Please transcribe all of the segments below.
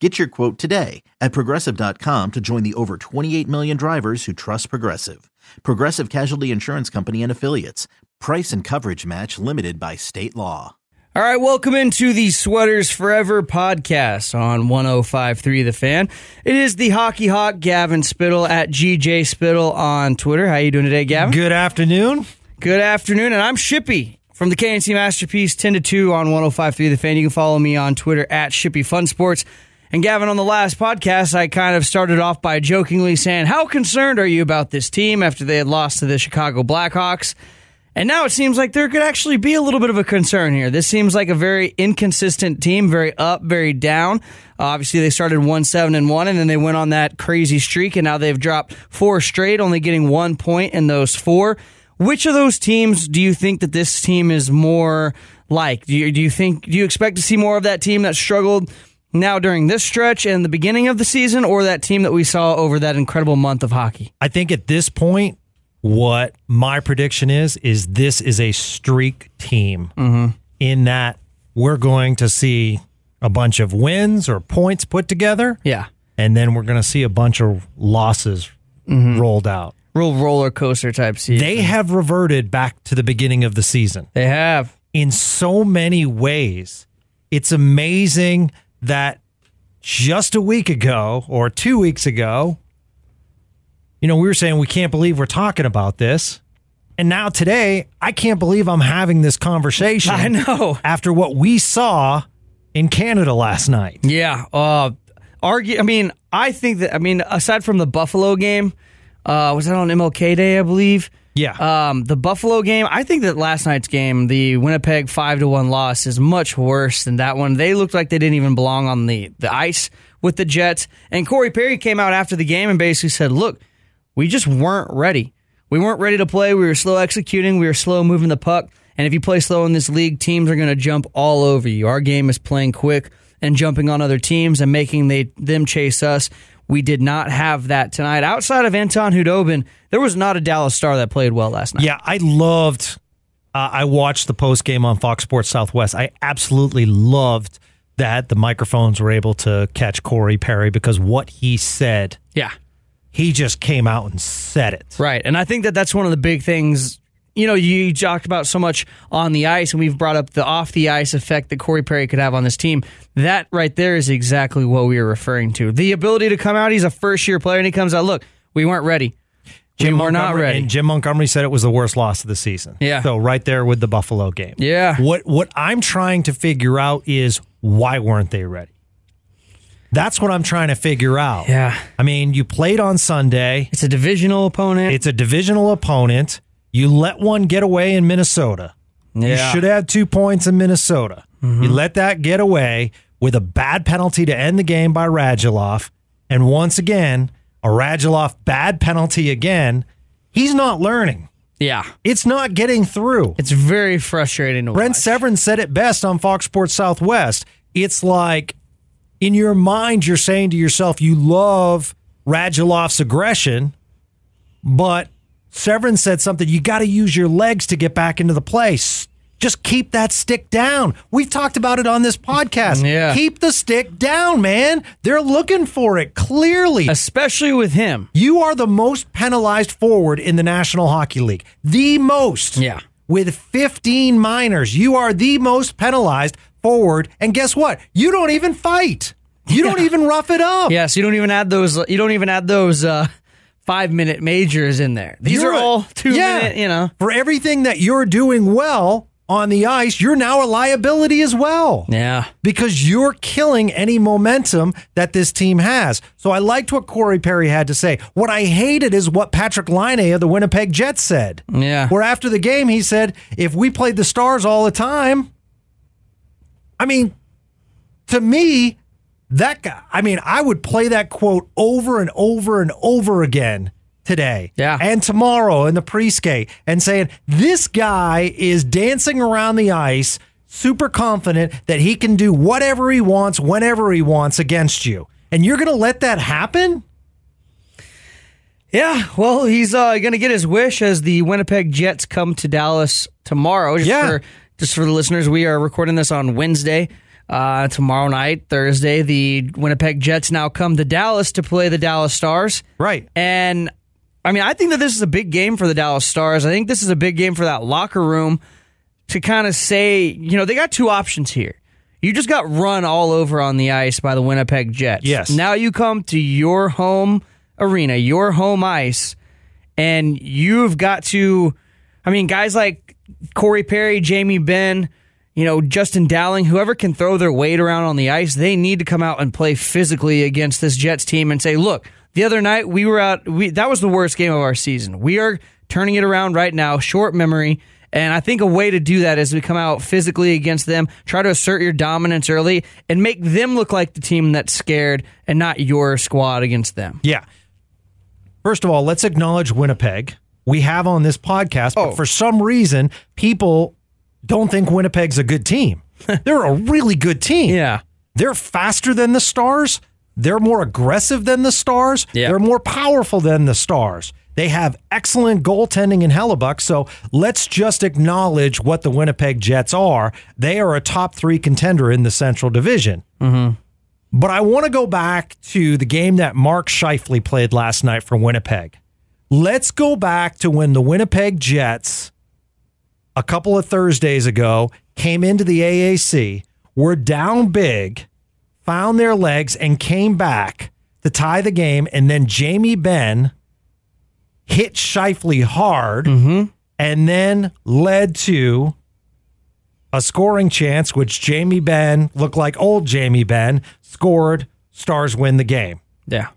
Get your quote today at progressive.com to join the over 28 million drivers who trust Progressive. Progressive Casualty Insurance Company and Affiliates. Price and coverage match limited by state law. All right, welcome into the Sweaters Forever podcast on 1053 The Fan. It is the Hockey Hawk Gavin Spittle at GJ Spittle on Twitter. How are you doing today, Gavin? Good afternoon. Good afternoon, and I'm Shippy from the KNC Masterpiece 10 to 2 on 1053 The Fan. You can follow me on Twitter at Shippy Fun Sports. And Gavin, on the last podcast, I kind of started off by jokingly saying, How concerned are you about this team after they had lost to the Chicago Blackhawks? And now it seems like there could actually be a little bit of a concern here. This seems like a very inconsistent team, very up, very down. Obviously, they started 1 7 and 1, and then they went on that crazy streak, and now they've dropped four straight, only getting one point in those four. Which of those teams do you think that this team is more like? Do you, do you think, do you expect to see more of that team that struggled now during this stretch and the beginning of the season, or that team that we saw over that incredible month of hockey? I think at this point, what my prediction is is this is a streak team Mm-hmm. in that we're going to see a bunch of wins or points put together, Yeah. and then we're going to see a bunch of losses Mm-hmm. rolled out. Real roller coaster type season. They have reverted back to the beginning of the season They have. in so many ways. It's amazing that just a week ago or two weeks ago, you know, we were saying we can't believe we're talking about this. And now today, I can't believe I'm having this conversation. I know. After what we saw in Canada last night. Yeah. Uh, argue. I mean, I think that. I mean, aside from the Buffalo game, uh, was that on MLK Day? I believe. Yeah. Um, the Buffalo game. I think that last night's game, the Winnipeg five to one loss, is much worse than that one. They looked like they didn't even belong on the the ice with the Jets. And Corey Perry came out after the game and basically said, "Look, we just weren't ready. We weren't ready to play. We were slow executing. We were slow moving the puck. And if you play slow in this league, teams are going to jump all over you. Our game is playing quick and jumping on other teams and making they, them chase us. We did not have that tonight. Outside of Anton Khudobin, there was not a Dallas Star that played well last night. Yeah, I loved. Uh, I watched the post game on Fox Sports Southwest. I absolutely loved that the microphones were able to catch Corey Perry because what he said, Yeah. he just came out and said it. Right. And I think that that's one of the big things. You know, you talked about so much on the ice, and we've brought up the off the ice effect that Corey Perry could have on this team. That right there is exactly what we were referring to. The ability to come out, he's a first year player, and he comes out, look, we weren't ready. Jim we were not ready. And Jim Montgomery said it was the worst loss of the season. Yeah. So right there with the Buffalo game. Yeah. What what I'm trying to figure out is why weren't they ready? That's what I'm trying to figure out. Yeah. I mean, you played on Sunday. It's a divisional opponent. It's a divisional opponent. You let one get away in Minnesota. You should have two points in Minnesota. Mm-hmm. You let that get away with a bad penalty to end the game by Radulov. And once again, a Radulov bad penalty again. He's not learning. yeah. It's not getting through. It's very frustrating to Brent watch. Severyn said it best on Fox Sports Southwest. It's like in your mind, you're saying to yourself, you love Radulov's aggression, but Severyn said something. You got to use your legs to get back into the place. Just keep that stick down. We've talked about it on this podcast. Yeah. Keep the stick down, man. They're looking for it clearly. Especially with him. You are the most penalized forward in the National Hockey League. The most. Yeah. With 15 minors. You are the most penalized forward. And guess what? You don't even fight. You don't even rough it up. Yes, you don't even add those. You don't even add those uh, five minute majors in there. These You're are all two yeah. minute. You know. For everything that you're doing well on the ice, you're now a liability as well. Yeah. because you're killing any momentum that this team has. So I liked what Corey Perry had to say. What I hated is what Patrik Laine of the Winnipeg Jets said. Yeah. Where after the game he said, if we played the Stars all the time, I mean, to me, that guy, I mean, I would play that quote over and over and over again today Yeah. and tomorrow in the pre-skate and saying this guy is dancing around the ice super confident that he can do whatever he wants whenever he wants against you and you're going to let that happen Yeah, well, he's uh, going to get his wish as the Winnipeg Jets come to Dallas tomorrow. Just Yeah. for just for the listeners, we are recording this on Wednesday. Uh, tomorrow night, Thursday, the Winnipeg Jets now come to Dallas to play the Dallas Stars. right And I mean, I think that this is a big game for the Dallas Stars. I think this is a big game for that locker room to kind of say, you know, they got two options here. You just got run all over on the ice by the Winnipeg Jets. Yes. Now you come to your home arena, your home ice, and you've got to, I mean, guys like Corey Perry, Jamie Benn, you know, Justin Dowling, whoever can throw their weight around on the ice, they need to come out and play physically against this Jets team and say, look, the other night we were out, we, that was the worst game of our season. We are turning it around right now, short memory. And I think a way to do that is to come out physically against them, try to assert your dominance early, and make them look like the team that's scared and not your squad against them. yeah first of all let's acknowledge winnipeg we have on this podcast but Oh. for some reason people don't think winnipeg's a good team they're a really good team Yeah. They're faster than the Stars. They're more aggressive than the Stars. Yeah. They're more powerful than the Stars. They have excellent goaltending in Hellebuyck. So let's just acknowledge what the Winnipeg Jets are. They are a top three contender in the Central Division. Mm-hmm. But I want to go back to the game that Mark Scheifele played last night for Winnipeg. Let's go back to when the Winnipeg Jets, a couple of Thursdays ago, came into the AAC, were down big, found their legs, and came back to tie the game. And then Jamie Benn hit Scheifele hard mm-hmm. and then led to a scoring chance, which Jamie Benn looked like old Jamie Benn scored. Stars win the game. Yeah.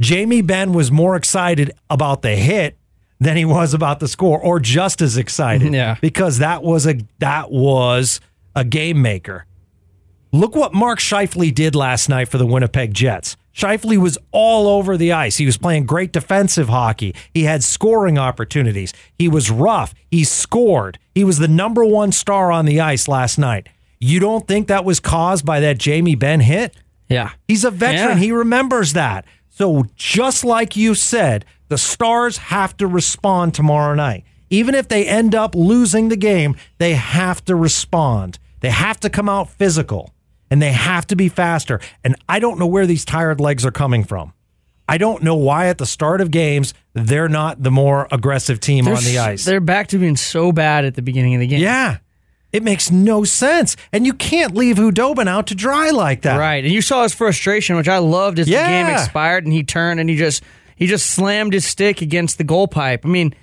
Jamie Benn was more excited about the hit than he was about the score, or just as excited. Yeah. Because that was a that was a game maker. Look what Mark Scheifele did last night for the Winnipeg Jets. Scheifele was all over the ice. He was playing great defensive hockey. He had scoring opportunities. He was rough. He scored. He was the number one star on the ice last night. You don't think that was caused by that Jamie Benn hit? Yeah. He's a veteran. Yeah. He remembers that. So, just like you said, the Stars have to respond tomorrow night. Even if they end up losing the game, they have to respond. They have to come out physical and they have to be faster. And I don't know where these tired legs are coming from. I don't know why at the start of games they're not the more aggressive team on the They're- ice. They're back to being so bad at the beginning of the game. Yeah. It makes no sense. And you can't leave Khudobin out to dry like that. Right. And you saw his frustration, which I loved as the game expired and he turned and he just he just slammed his stick against the goal pipe. I mean,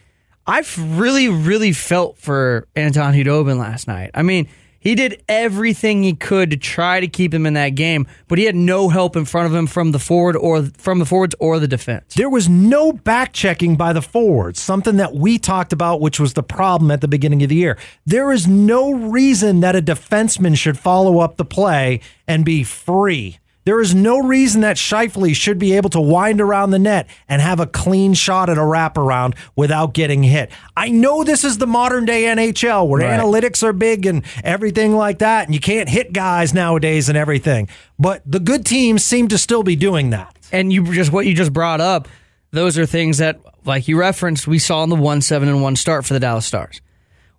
I've really, really felt for Anton Khudobin last night. I mean, he did everything he could to try to keep him in that game, but he had no help in front of him from the forward or from the forwards or the defense. There was no back checking by the forwards, something that we talked about, which was the problem at the beginning of the year. There is no reason that a defenseman should follow up the play and be free. There is no reason that Scheifele should be able to wind around the net and have a clean shot at a wraparound without getting hit. I know this is the modern day NHL where Right. analytics are big and everything like that, and you can't hit guys nowadays and everything. But the good teams seem to still be doing that. and you just what you just brought up those are things that like you referenced we saw in the 1 7 and 1 start for the dallas stars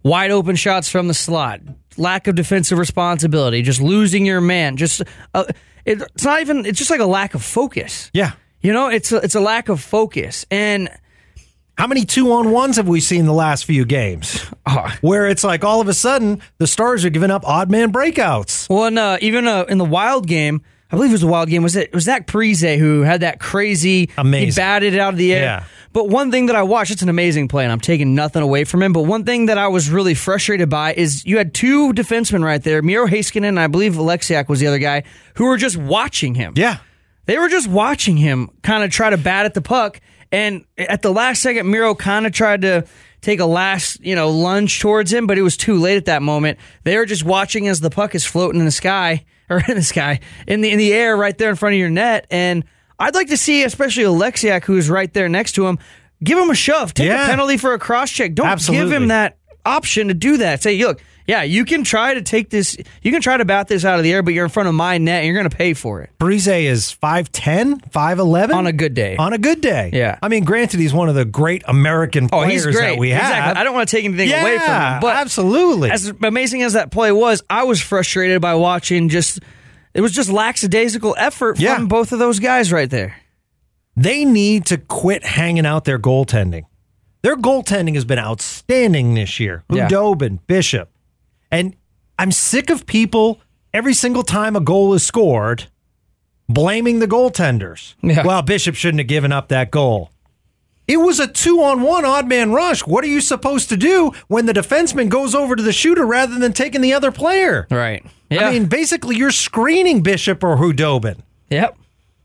wide open shots from the slot, lack of defensive responsibility, just losing your man. Just uh, it, it's not even. It's just like a lack of focus. Yeah. You know, it's a, it's a lack of focus, and How many two on ones have we seen the last few games? oh, Where it's like all of a sudden the stars are giving up odd man breakouts. well, and, uh, even uh, in the wild game, I believe it was a wild game. Was it? it was Zach Parise who had that crazy? Amazing. He batted it out of the air. Yeah. But one thing that I watched, it's an amazing play, and I'm taking nothing away from him. But one thing that I was really frustrated by is you had two defensemen right there, Miro Heiskanen and I believe Oleksiak was the other guy, who were just watching him. Yeah. They were just watching him kind of try to bat at the puck. And at the last second, Miro kind of tried to take a last, you know, lunge towards him, but it was too late at that moment. They were just watching as the puck is floating in the sky or in the sky, in the in the air right there in front of your net. And I'd like to see, especially Oleksiak, who's right there next to him, give him a shove, take Yeah. a penalty for a cross check. Don't give him that option to do that. Say, look, yeah, you can try to take this, you can try to bat this out of the air, but you're in front of my net and you're going to pay for it Parise is 5'10, 5'11. on a good day. on a good day. Yeah. I mean, granted, he's one of the great American Oh, players he's great. that we have. Exactly. I don't want to take anything yeah, away from him, but absolutely. as amazing as that play was, I was frustrated by watching just it was just lackadaisical effort Yeah. from both of those guys right there. they need to quit hanging out their goaltending. Their goaltending has been outstanding this year. Yeah. Khudobin, Bishop. And I'm sick of people every single time a goal is scored blaming the goaltenders. Yeah. Well, Bishop shouldn't have given up that goal. It was a two on one odd man rush. What are you supposed to do when the defenseman goes over to the shooter rather than taking the other player? Right. Yeah. I mean, basically, you're screening Bishop or Khudobin. yep.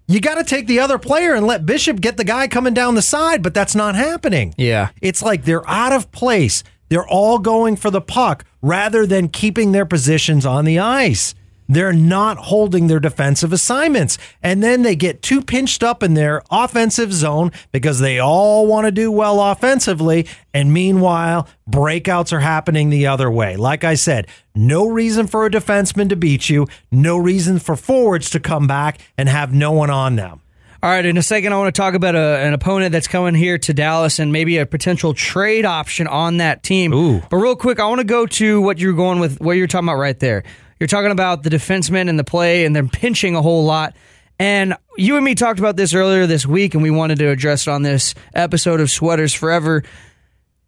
You got to take the other player and let Bishop get the guy coming down the side, but that's not happening. Yeah. It's like they're out of place. They're all going for the puck rather than keeping their positions on the ice. They're not holding their defensive assignments. And then they get too pinched up in their offensive zone because they all want to do well offensively. And meanwhile, breakouts are happening the other way. Like I said, no reason for a defenseman to beat you, no reason for forwards to come back and have no one on them. All right, in a second, I want to talk about a, an opponent that's coming here to Dallas and maybe a potential trade option on that team. Ooh. But real quick, I want to go to what you're going with, what you're talking about right there. You're talking about the defensemen and the play, and they're pinching a whole lot. And you and me talked about this earlier this week, and we wanted to address it on this episode of Sweaters Forever.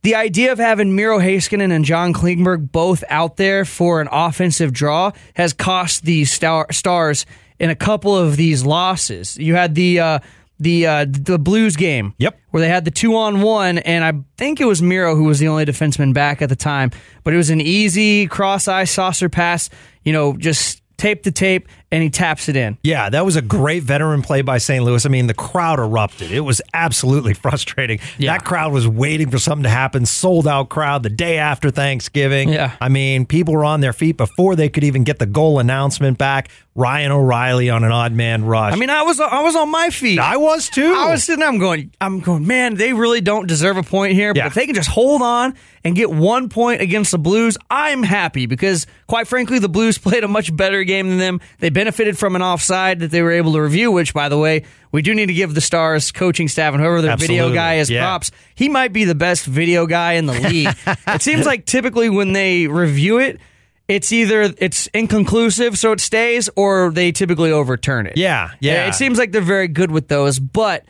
The idea of having Miro Heiskanen and John Klingberg both out there for an offensive draw has cost the star- Stars in a couple of these losses. You had the uh, the uh, the Blues game, Yep. where they had the two on one, and I think it was Miro who was the only defenseman back at the time, but it was an easy cross eye saucer pass. You know, just tape to tape, and he taps it in. Yeah, that was a great veteran play by St. Louis. I mean, the crowd erupted. It was absolutely frustrating. Yeah. That crowd was waiting for something to happen. Sold out crowd the day after Thanksgiving. Yeah. I mean, people were on their feet before they could even get the goal announcement back. Ryan O'Reilly on an odd man rush. I mean, I was I was on my feet. I was too. I was sitting there, I'm going, I'm going, man, they really don't deserve a point here. But Yeah. if they can just hold on and get one point against the Blues, I'm happy because, quite frankly, the Blues played a much better game than them. They benefited from an offside that they were able to review, which, by the way, we do need to give the Stars coaching staff and whoever their video guy is Yeah. props. He might be the best video guy in the league. it seems like typically when they review it, it's either it's inconclusive, so it stays, or they typically overturn it. Yeah, yeah. It seems like they're very good with those, but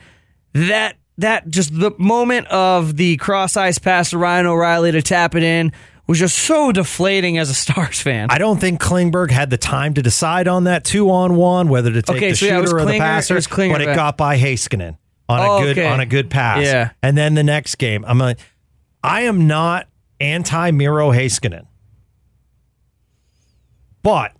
that that just the moment of the cross ice pass to Ryan O'Reilly to tap it in was just so deflating as a Stars fan. I don't think Klingberg had the time to decide on that two on one, whether to take Okay, the so yeah, it was shooter or the passer, it Klinger but it got by Heiskanen on Oh, a good okay. on a good pass. Yeah. And then the next game, I'm like, I am not anti Miro Heiskanen, but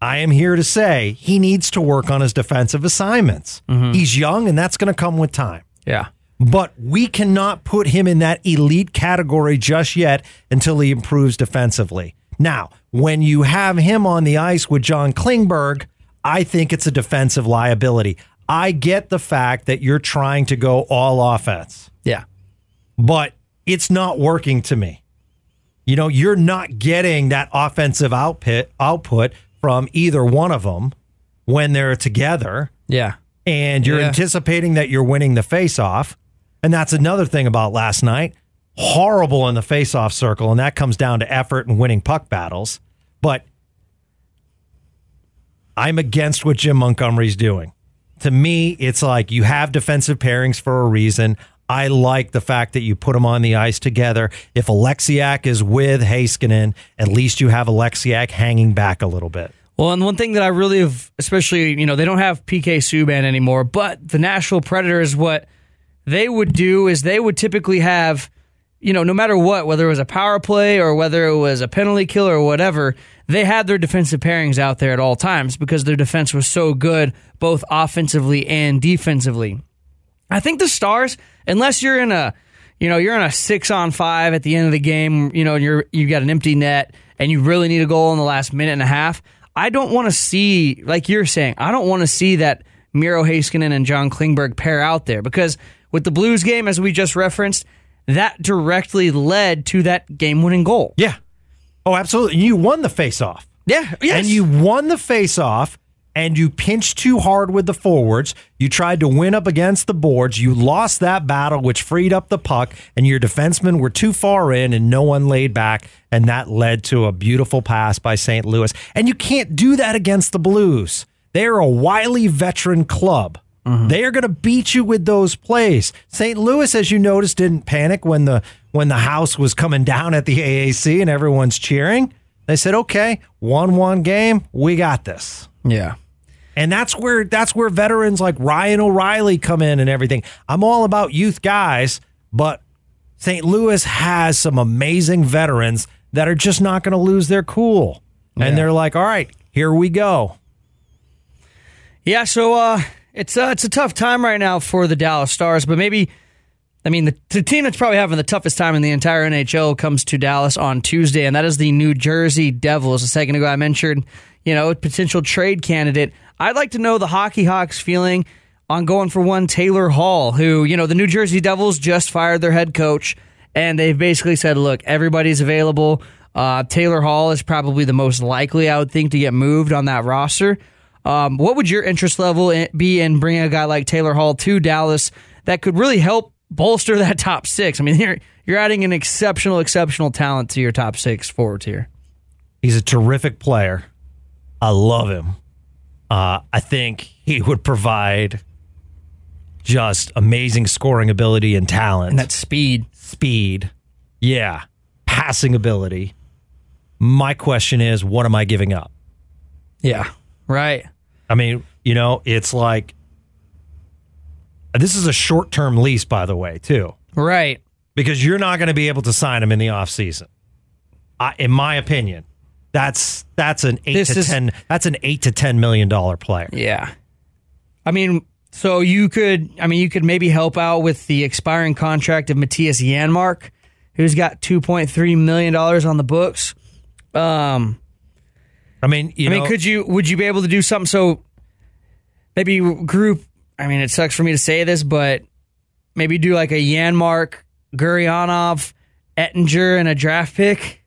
I am here to say he needs to work on his defensive assignments. Mm-hmm. He's young, and that's going to come with time. Yeah. But we cannot put him in that elite category just yet until he improves defensively. Now, when you have him on the ice with John Klingberg, I think it's a defensive liability. I get the fact that you're trying to go all offense, Yeah. but it's not working to me. You know, you're not getting that offensive output output from either one of them when they're together Yeah. And you're Yeah. anticipating that you're winning the face off. And that's another thing about last night. horrible in the faceoff circle, and that comes down to effort and winning puck battles. But I'm against what Jim Montgomery's doing. To me, it's like you have defensive pairings for a reason. I like the fact that you put them on the ice together. If Oleksiak is with Heiskanen, at least you have Oleksiak hanging back a little bit. Well, and one thing that I really have, especially, you know, they don't have PK Subban anymore, but the Nashville Predators, what they would do is they would typically have, you know, no matter what, whether it was a power play or whether it was a penalty kill or whatever, they had their defensive pairings out there at all times because their defense was so good, both offensively and defensively. I think the Stars, unless you're in a, you know, you're in a six on five at the end of the game, you know, you're you've got an empty net and you really need a goal in the last minute and a half. I don't want to see, like you're saying, I don't want to see that Miro Heiskanen and John Klingberg pair out there because with the Blues game, as we just referenced, that directly led to that game winning goal. Yeah. Oh, absolutely. You won the face off. Yeah. Yes. And you won the faceoff and you pinched too hard with the forwards. You tried to win up against the boards. You lost that battle, which freed up the puck, and your defensemen were too far in and no one laid back. And that led to a beautiful pass by St. Louis. And you can't do that against the Blues. They're a wily veteran club. Mm-hmm. They are going to beat you with those plays. St. Louis, as you noticed, didn't panic when the when the house was coming down at the AAC and everyone's cheering. They said, "Okay, one-one game, we got this." Yeah. And that's where that's where veterans like Ryan O'Reilly come in and everything. I'm all about youth guys, but St. Louis has some amazing veterans that are just not going to lose their cool. Yeah. And they're like, "All right, here we go." Yeah, so uh it's uh, it's a tough time right now for the Dallas Stars, but maybe I mean the, the team that's probably having the toughest time in the entire NHL comes to Dallas on Tuesday, and that is the New Jersey Devils. A second ago, I mentioned you know potential trade candidate. I'd like to know the Hockey Hawks feeling on going for one Taylor Hall, who you know the New Jersey Devils just fired their head coach, and they've basically said, look, everybody's available. Uh, Taylor Hall is probably the most likely, I would think, to get moved on that roster. Um, what would your interest level be in bringing a guy like Taylor Hall to Dallas that could really help bolster that top six? I mean, you're, you're adding an exceptional, exceptional talent to your top six forwards here. He's a terrific player. I love him. Uh, I think he would provide just amazing scoring ability and talent. And that speed. Speed. Yeah. Passing ability. My question is, what am I giving up? Yeah. Right. I mean, you know, it's like this is a short term lease, by the way, too. Right. Because you're not going to be able to sign him in the offseason. I, in my opinion, that's that's an eight this to is, ten that's an eight to ten million dollar player. Yeah. I mean, so you could I mean you could maybe help out with the expiring contract of Matthias Janmark, who's got two point three million dollars on the books. Um I mean, I know, mean, could you would you be able to do something so maybe group? I mean, it sucks for me to say this, but maybe do like a Janmark, Gurianov, Oettinger, and a draft pick.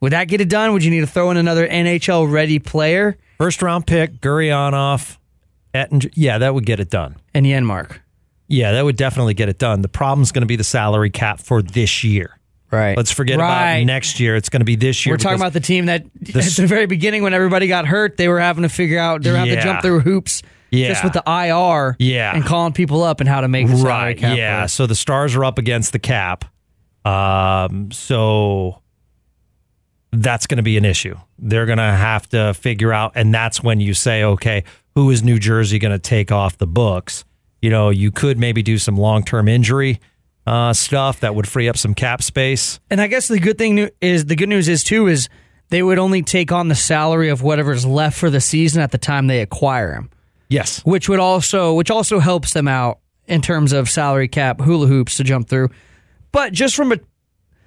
Would that get it done? Would you need to throw in another NHL ready player? First round pick, Gurianov, Oettinger. Yeah, that would get it done. And Janmark. Yeah, that would definitely get it done. The problem's going to be the salary cap for this year. Right. Let's forget right. about next year. It's going to be this year. We're talking about the team that the, at the very beginning, when everybody got hurt, they were having to figure out they were having to jump through hoops. Yeah. Just with the IR, yeah. and calling people up and how to make the right, cap. Yeah, so the stars are up against the cap, um, so that's going to be an issue. They're going to have to figure out, and that's when you say, okay, who is New Jersey going to take off the books? You know, you could maybe do some long term injury uh, stuff that would free up some cap space. And I guess the good thing is the good news is too is they would only take on the salary of whatever's left for the season at the time they acquire him. Yes, which would also which also helps them out in terms of salary cap hula hoops to jump through. But just from a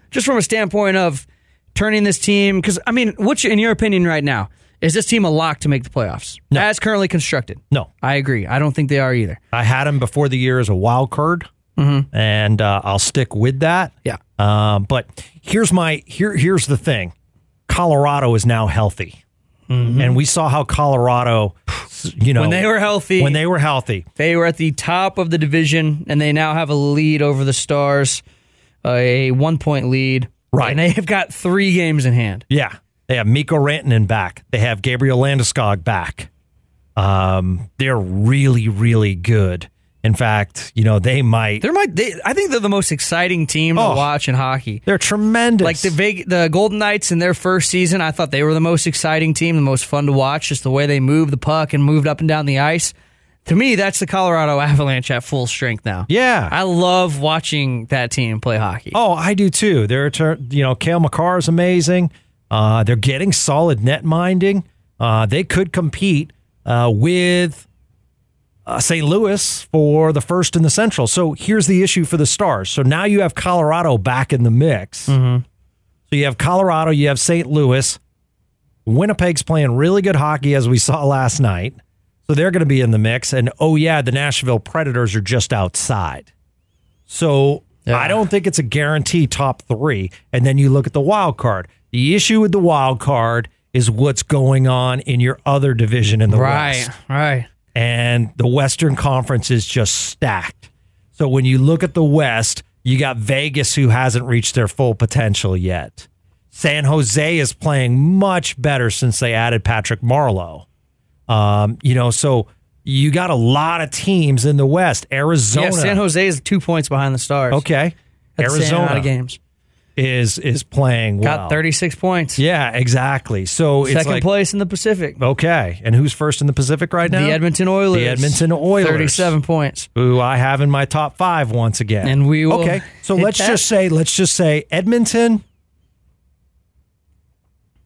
just from a standpoint of turning this team, because I mean, what's in your opinion right now? Is this team a lock to make the playoffs no. as currently constructed? No, I agree. I don't think they are either. I had them before the year as a wild card mm-hmm. and uh, I'll stick with that. Yeah. Uh, but here's my here. Here's the thing: Colorado is now healthy, mm-hmm. and we saw how Colorado, you know, when they were healthy, when they were healthy, they were at the top of the division, and they now have a lead over the Stars. a one point lead. Right. And they've got three games in hand. Yeah. They have Mikko Rantanen back. They have Gabriel Landeskog back. Um, they're really, really good. In fact, you know, they might. They're my, they, I think they're the most exciting team to Oh. watch in hockey. They're tremendous. Like the Veg- the Golden Knights in their first season, I thought they were the most exciting team, the most fun to watch, just the way they moved the puck and moved up and down the ice. To me, that's the Colorado Avalanche at full strength now. Yeah. I love watching that team play hockey. Oh, I do too. They're, you know, Cale Makar is amazing. Uh, they're getting solid net minding. Uh, they could compete uh, with uh, St. Louis for the first in the Central. So here's the issue for the Stars. So now you have Colorado back in the mix. Mm-hmm. So you have Colorado, you have St. Louis. Winnipeg's playing really good hockey, as we saw last night. So they're going to be in the mix. And oh, yeah, the Nashville Predators are just outside. So Yeah. I don't think it's a guarantee top three. And then you look at the wild card. The issue with the wild card is what's going on in your other division in the right, West. right. Right. And the Western Conference is just stacked. So when you look at the West, you got Vegas who hasn't reached their full potential yet. San Jose is playing much better since they added Patrick Marleau. Um, you know, so you got a lot of teams in the West. Arizona. Yeah, San Jose is two points behind the Stars. Okay. At the same amount Arizona games. is is playing well. Got 36 points. Yeah, exactly. So it's Second like place in the Pacific. okay. And who's first in the Pacific right now? The Edmonton Oilers. The Edmonton Oilers. 37 points. who I have in my top five once again. And we will okay. So let's that. just say let's just say Edmonton.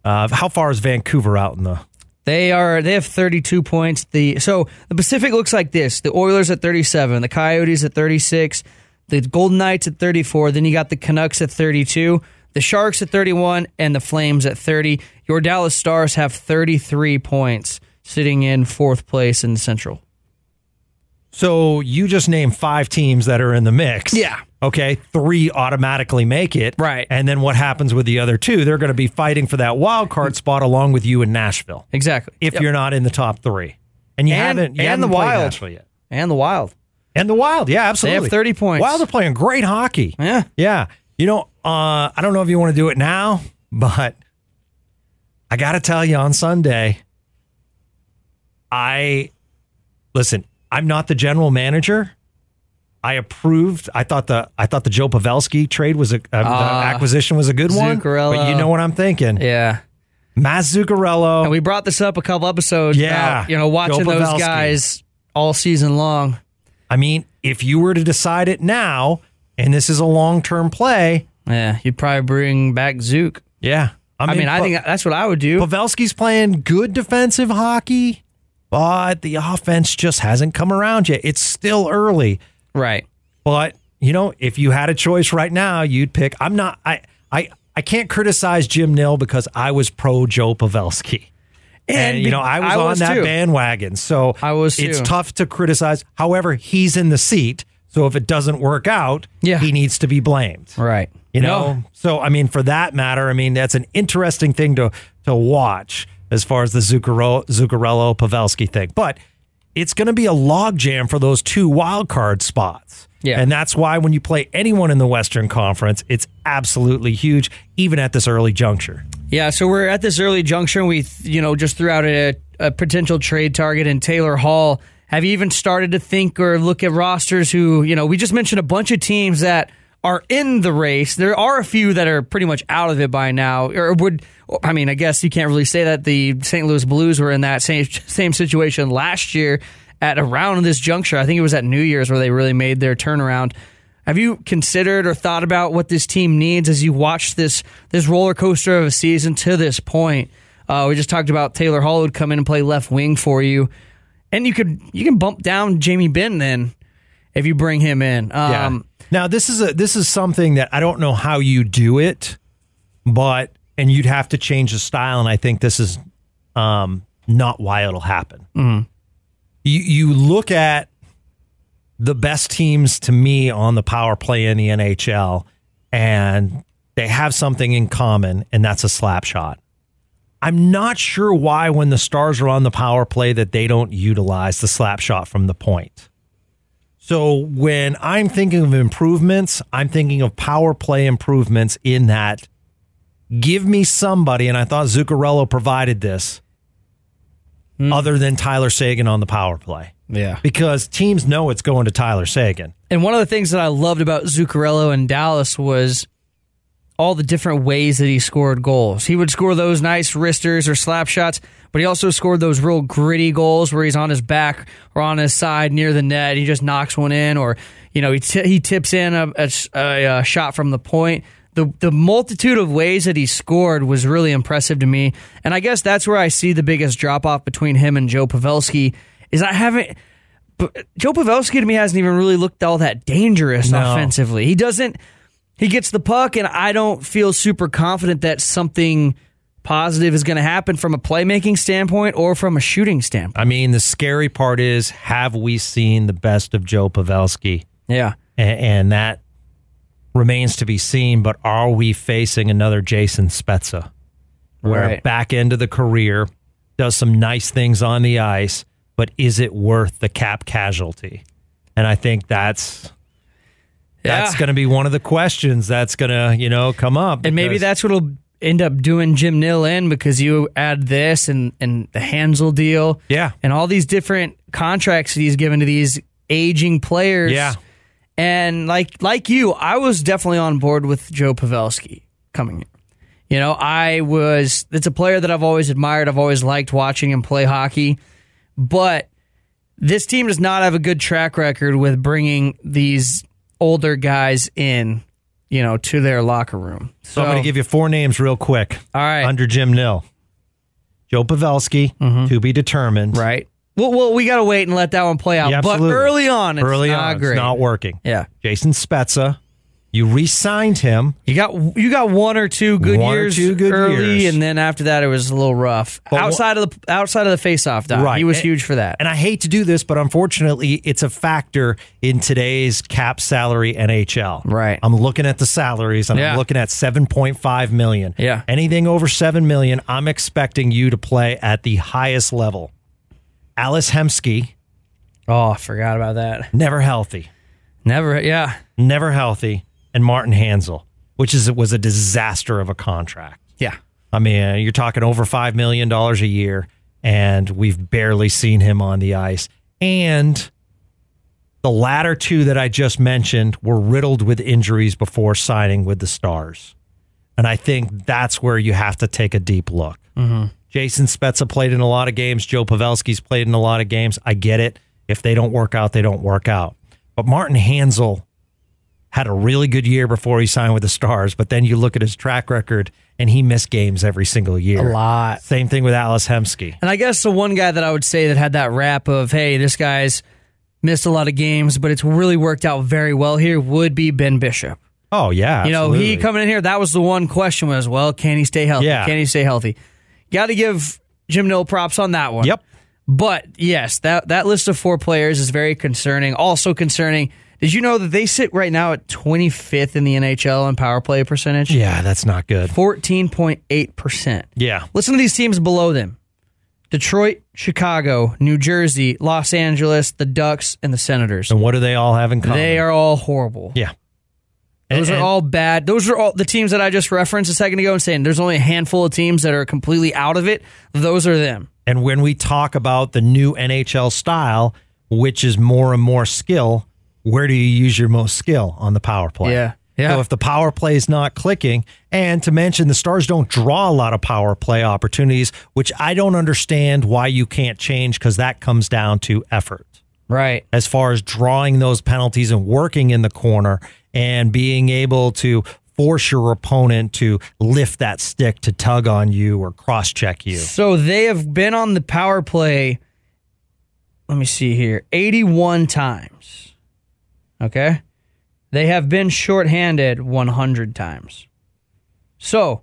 Uh, how far is Vancouver out in the? They are they have 32 points. The so the Pacific looks like this. The Oilers at 37, the Coyotes at 36, the Golden Knights at 34, then you got the Canucks at 32, the Sharks at 31 and the Flames at 30. Your Dallas Stars have 33 points sitting in fourth place in the Central. So you just name five teams that are in the mix. Yeah. Okay. Three automatically make it. Right. And then what happens with the other two? They're going to be fighting for that wild card spot along with you in Nashville. Exactly. If Yep. you're not in the top three, and you And- haven't, you and haven't the Wild. Nashville yet. and the Wild. And the Wild, yeah, absolutely. 30 points. Wild are playing great hockey. Yeah. Yeah. You know, uh, I don't know if you want to do it now, but I got to tell you on Sunday, I listen, I'm not the general manager. I approved. I thought the I thought the Joe Pavelski trade was a uh, Ah, acquisition was a good one. Zuccarello. But you know what I'm thinking? Yeah. Matt Zuccarello. And we brought this up a couple episodes Yeah. about, you know, watching those guys all season long. I mean, if you were to decide it now, and this is a long term play, Yeah, you'd probably bring back Zook. yeah. I mean, I Pa- think that's what I would do. Pavelski's playing good defensive hockey, but the offense just hasn't come around yet. It's still early, Right. but you know, if you had a choice right now, you'd pick. I'm not. I. I. I can't criticize Jim Nill because I was pro Joe Pavelski. And, you know, I was on that too. bandwagon. So I was it's too. tough to criticize. However, he's in the seat. So if it doesn't work out, Yeah. he needs to be blamed. Right. You know, so I mean, for that matter, I mean that's an interesting thing to to watch as far as the Zuccarello, Zuccarello Pavelski thing. But it's going to be a logjam for those two wild card spots. Yeah. and that's why when you play anyone in the Western Conference, it's absolutely huge, even at this early juncture. Yeah, so we're at this early juncture. We, you know, just threw out a, a potential trade target in Taylor Hall. Have you even started to think or look at rosters who, you know, we just mentioned a bunch of teams that are in the race. There are a few that are pretty much out of it by now. Or would, I mean, I guess you can't really say that the St. Louis Blues were in that same same situation last year at around this juncture. I think it was at New Year's where they really made their turnaround. Have you considered or thought about what this team needs as you watch this this roller coaster of a season to this point? Uh, we just talked about Taylor Hall would come in and play left wing for you, and you could you can bump down Jamie Benn then if you bring him in. Um, Now this is a this is something that I don't know how you do it, but and you'd have to change the style, and I think this is um, not why it'll happen. You you look at the best teams to me on the power play in the NHL, and they have something in common, and that's a slap shot. I'm not sure why when the Stars are on the power play that they don't utilize the slap shot from the point. So when I'm thinking of improvements, I'm thinking of power play improvements in that give me somebody, and I thought Zuccarello provided this, hmm. other than Tyler Seguin on the power play. Yeah. Because teams know it's going to Tyler Seguin. And one of the things that I loved about Zuccarello in Dallas was all the different ways that he scored goals. He would score those nice wristers or slap shots, but he also scored those real gritty goals where he's on his back or on his side near the net. He just knocks one in, or you know he t- he tips in a, a, a uh, shot from the point. The the multitude of ways that he scored was really impressive to me, and I guess that's where I see the biggest drop off between him and Joe Pavelski. Is I haven't. But Joe Pavelski to me hasn't even really looked all that dangerous No. offensively. He doesn't. He gets the puck, and I don't feel super confident that something positive is going to happen from a playmaking standpoint or from a shooting standpoint. I mean, the scary part is have we seen the best of Joe Pavelski? Yeah. A- And, that remains to be seen. But are we facing another Jason Spezza? Where Right. back end of the career does some nice things on the ice, but is it worth the cap casualty? And I think that's that's going to be one of the questions that's going to you know come up. And maybe that's what'll end up doing Jim Nill in because you add this and, and the Hanzal deal. Yeah. And all these different contracts that he's given to these aging players. Yeah. And like like you, I was definitely on board with Joe Pavelski coming in. You know, I was it's a player that I've always admired. I've always liked watching him play hockey. But this team does not have a good track record with bringing these older guys in, you know, to their locker room. So I'm going to give you four names real quick. All right. Under Jim Nill. Joe Pavelski, mm-hmm. to be determined. right. Well, well, we got to wait and let that one play out. Yeah, but early on, it's Early not on, great. it's not working. yeah, Jason Spezza, you re-signed him. you got you got one or two good One years two good early, years. and then after that, it was a little rough. But outside of the outside of the face-off, Doc, Right. he was And- huge for that. And I hate to do this, but unfortunately, it's a factor in today's cap salary NHL. Right. I'm looking at the salaries and Yeah. I'm looking at 7.5 million. Yeah. Anything over 7 million, I'm expecting you to play at the highest level. Ales Hemsky, oh, I forgot about that. never healthy. Never, yeah, Never healthy. And Martin Hanzal, which is was a disaster of a contract. yeah. I mean, you're talking over $5 million a year, and we've barely seen him on the ice. And the latter two that I just mentioned were riddled with injuries before signing with the Stars. And I think that's where you have to take a deep look. Mm-hmm. Jason Spezza played in a lot of games. Joe Pavelski's played in a lot of games. I get it. If they don't work out, they don't work out. But Martin Hanzal had a really good year before he signed with the Stars, but then you look at his track record and he missed games every single year. A lot. Same thing with Ales Hemsky. And I guess the one guy that I would say that had that rap of, hey, this guy's missed a lot of games, but it's really worked out very well here would be Ben Bishop. Oh yeah, You know, he coming in here, that was the one question was, well, can he stay healthy? Yeah. Can he stay healthy? Got to give Jim Nill props on that one. Yep. But yes, that that list of four players is very concerning. Also concerning. Did you know that they sit right now at 25th in the NHL in power play percentage? Yeah, that's not good. 14.8%. Yeah. Listen to these teams below them Detroit, Chicago, New Jersey, Los Angeles, the Ducks, and the Senators. And what do they all have in common? They are all horrible. Yeah. Those And- are all bad. Those are all the teams that I just referenced a second ago and saying there's only a handful of teams that are completely out of it. Those are them. And when we talk about the new NHL style, which is more and more skill, where do you use your most skill on the power play? Yeah. Yeah. So if the power play is not clicking, and to mention the Stars don't draw a lot of power play opportunities, which I don't understand why you can't change because that comes down to effort. Right. as far as drawing those penalties and working in the corner and being able to force your opponent to lift that stick to tug on you or cross check you. So they have been on the power play, let me see here, 81 times. Okay? They have been shorthanded 100 times. So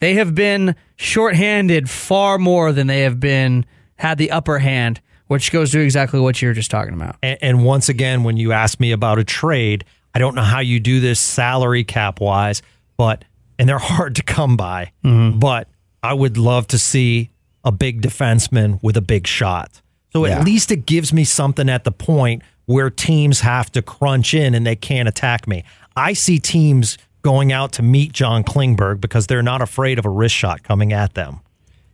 they have been shorthanded far more than they have been had the upper hand, which goes to exactly what you were just talking about. And, and once again, when you ask me about a trade, I don't know how you do this salary cap wise, but and they're hard to come by. Mm-hmm. But I would love to see a big defenseman with a big shot. So Yeah. at least it gives me something at the point where teams have to crunch in and they can't attack me. I see teams going out to meet John Klingberg because they're not afraid of a wrist shot coming at them.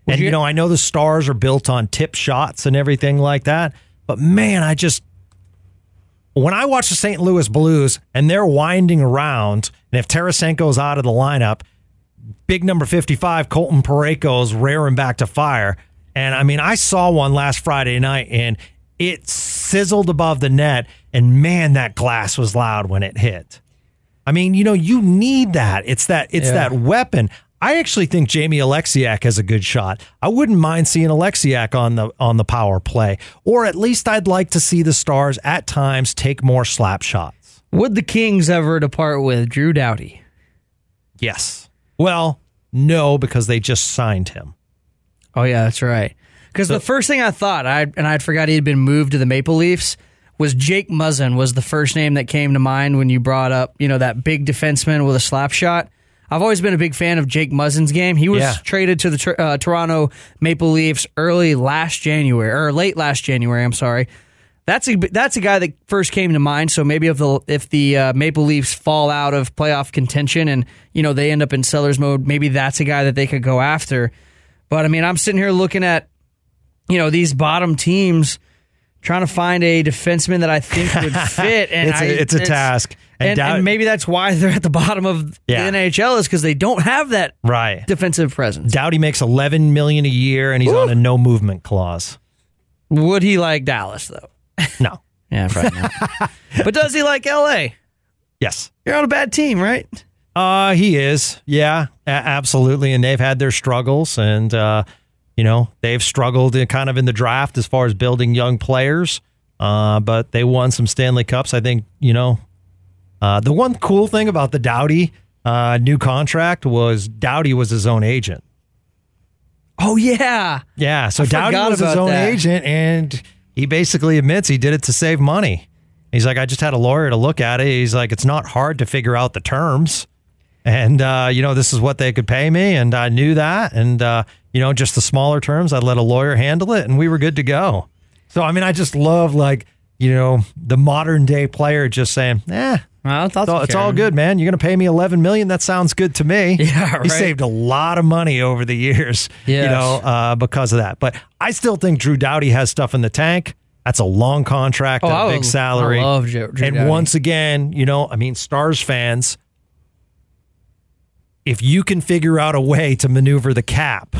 and, you, you- know, I know the stars are built on tip shots and everything like that, but man, I just. When I watch the St. Louis Blues and they're winding around, and if Tarasenko's out of the lineup, big number 55, Colton Parayko's raring back to fire. And I mean, I saw one last Friday night and it sizzled above the net. And man, that glass was loud when it hit. I mean, you know, you need that. It's that it's Yeah. that weapon. I actually think Jamie Oleksiak has a good shot. I wouldn't mind seeing Oleksiak on the on the power play, or at least I'd like to see the Stars at times take more slap shots. Would the Kings ever depart with Drew Doughty? Yes. Well, no, because they just signed him. Oh yeah, that's right. Because the first thing I thought, I and I'd forgot he had been moved to the Maple Leafs, was Jake Muzzin was the first name that came to mind when you brought up, you know, that big defenseman with a slap shot. I've always been a big fan of Jake Muzzin's game. He was Yeah. traded to the uh, Toronto Maple Leafs early last January or late last January. I'm sorry. That's a that's a guy that first came to mind. So maybe if the if the uh, Maple Leafs fall out of playoff contention and you know they end up in sellers mode, maybe that's a guy that they could go after. But I mean, I'm sitting here looking at you know these bottom teams trying to find a defenseman that I think would fit, and It's a- I- it's a task. And And, doubt- and maybe that's why they're at the bottom of Yeah. the NHL is because they don't have that Right. defensive presence. Doughty makes 11 million a year and he's on a no movement clause. Would he like Dallas though? No. Yeah, probably not. but does he like LA? Yes. You're on a bad team, right? Uh he is. Yeah, a- absolutely and they've had their struggles and uh you know, they've struggled in, kind of in the draft as far as building young players. Uh but they won some Stanley Cups. I think, you know, uh the one cool thing about the Doughty uh new contract was Doughty was his own agent. Oh yeah, Yeah, so I Doughty was his own that. agent, and he basically admits he did it to save money. He's like, I just had a lawyer to look at it. He's like, it's not hard to figure out the terms, and uh, you know, this is what they could pay me, and I knew that, and uh, you know, just the smaller terms, I let a lawyer handle it, and we were good to go. So, I mean, I just love like you know the modern day player just saying, eh. well, It's all, it's all good, man. You're going to pay me 11 million. That sounds good to me. Yeah, right. He saved a lot of money over the years, you know, uh, because of that. But I still think Drew Doughty has stuff in the tank. That's a long contract, Oh, a would- big salary. I love Drew- Drew and Doughty. once again, you know, I mean, Stars fans, if you can figure out a way to maneuver the cap,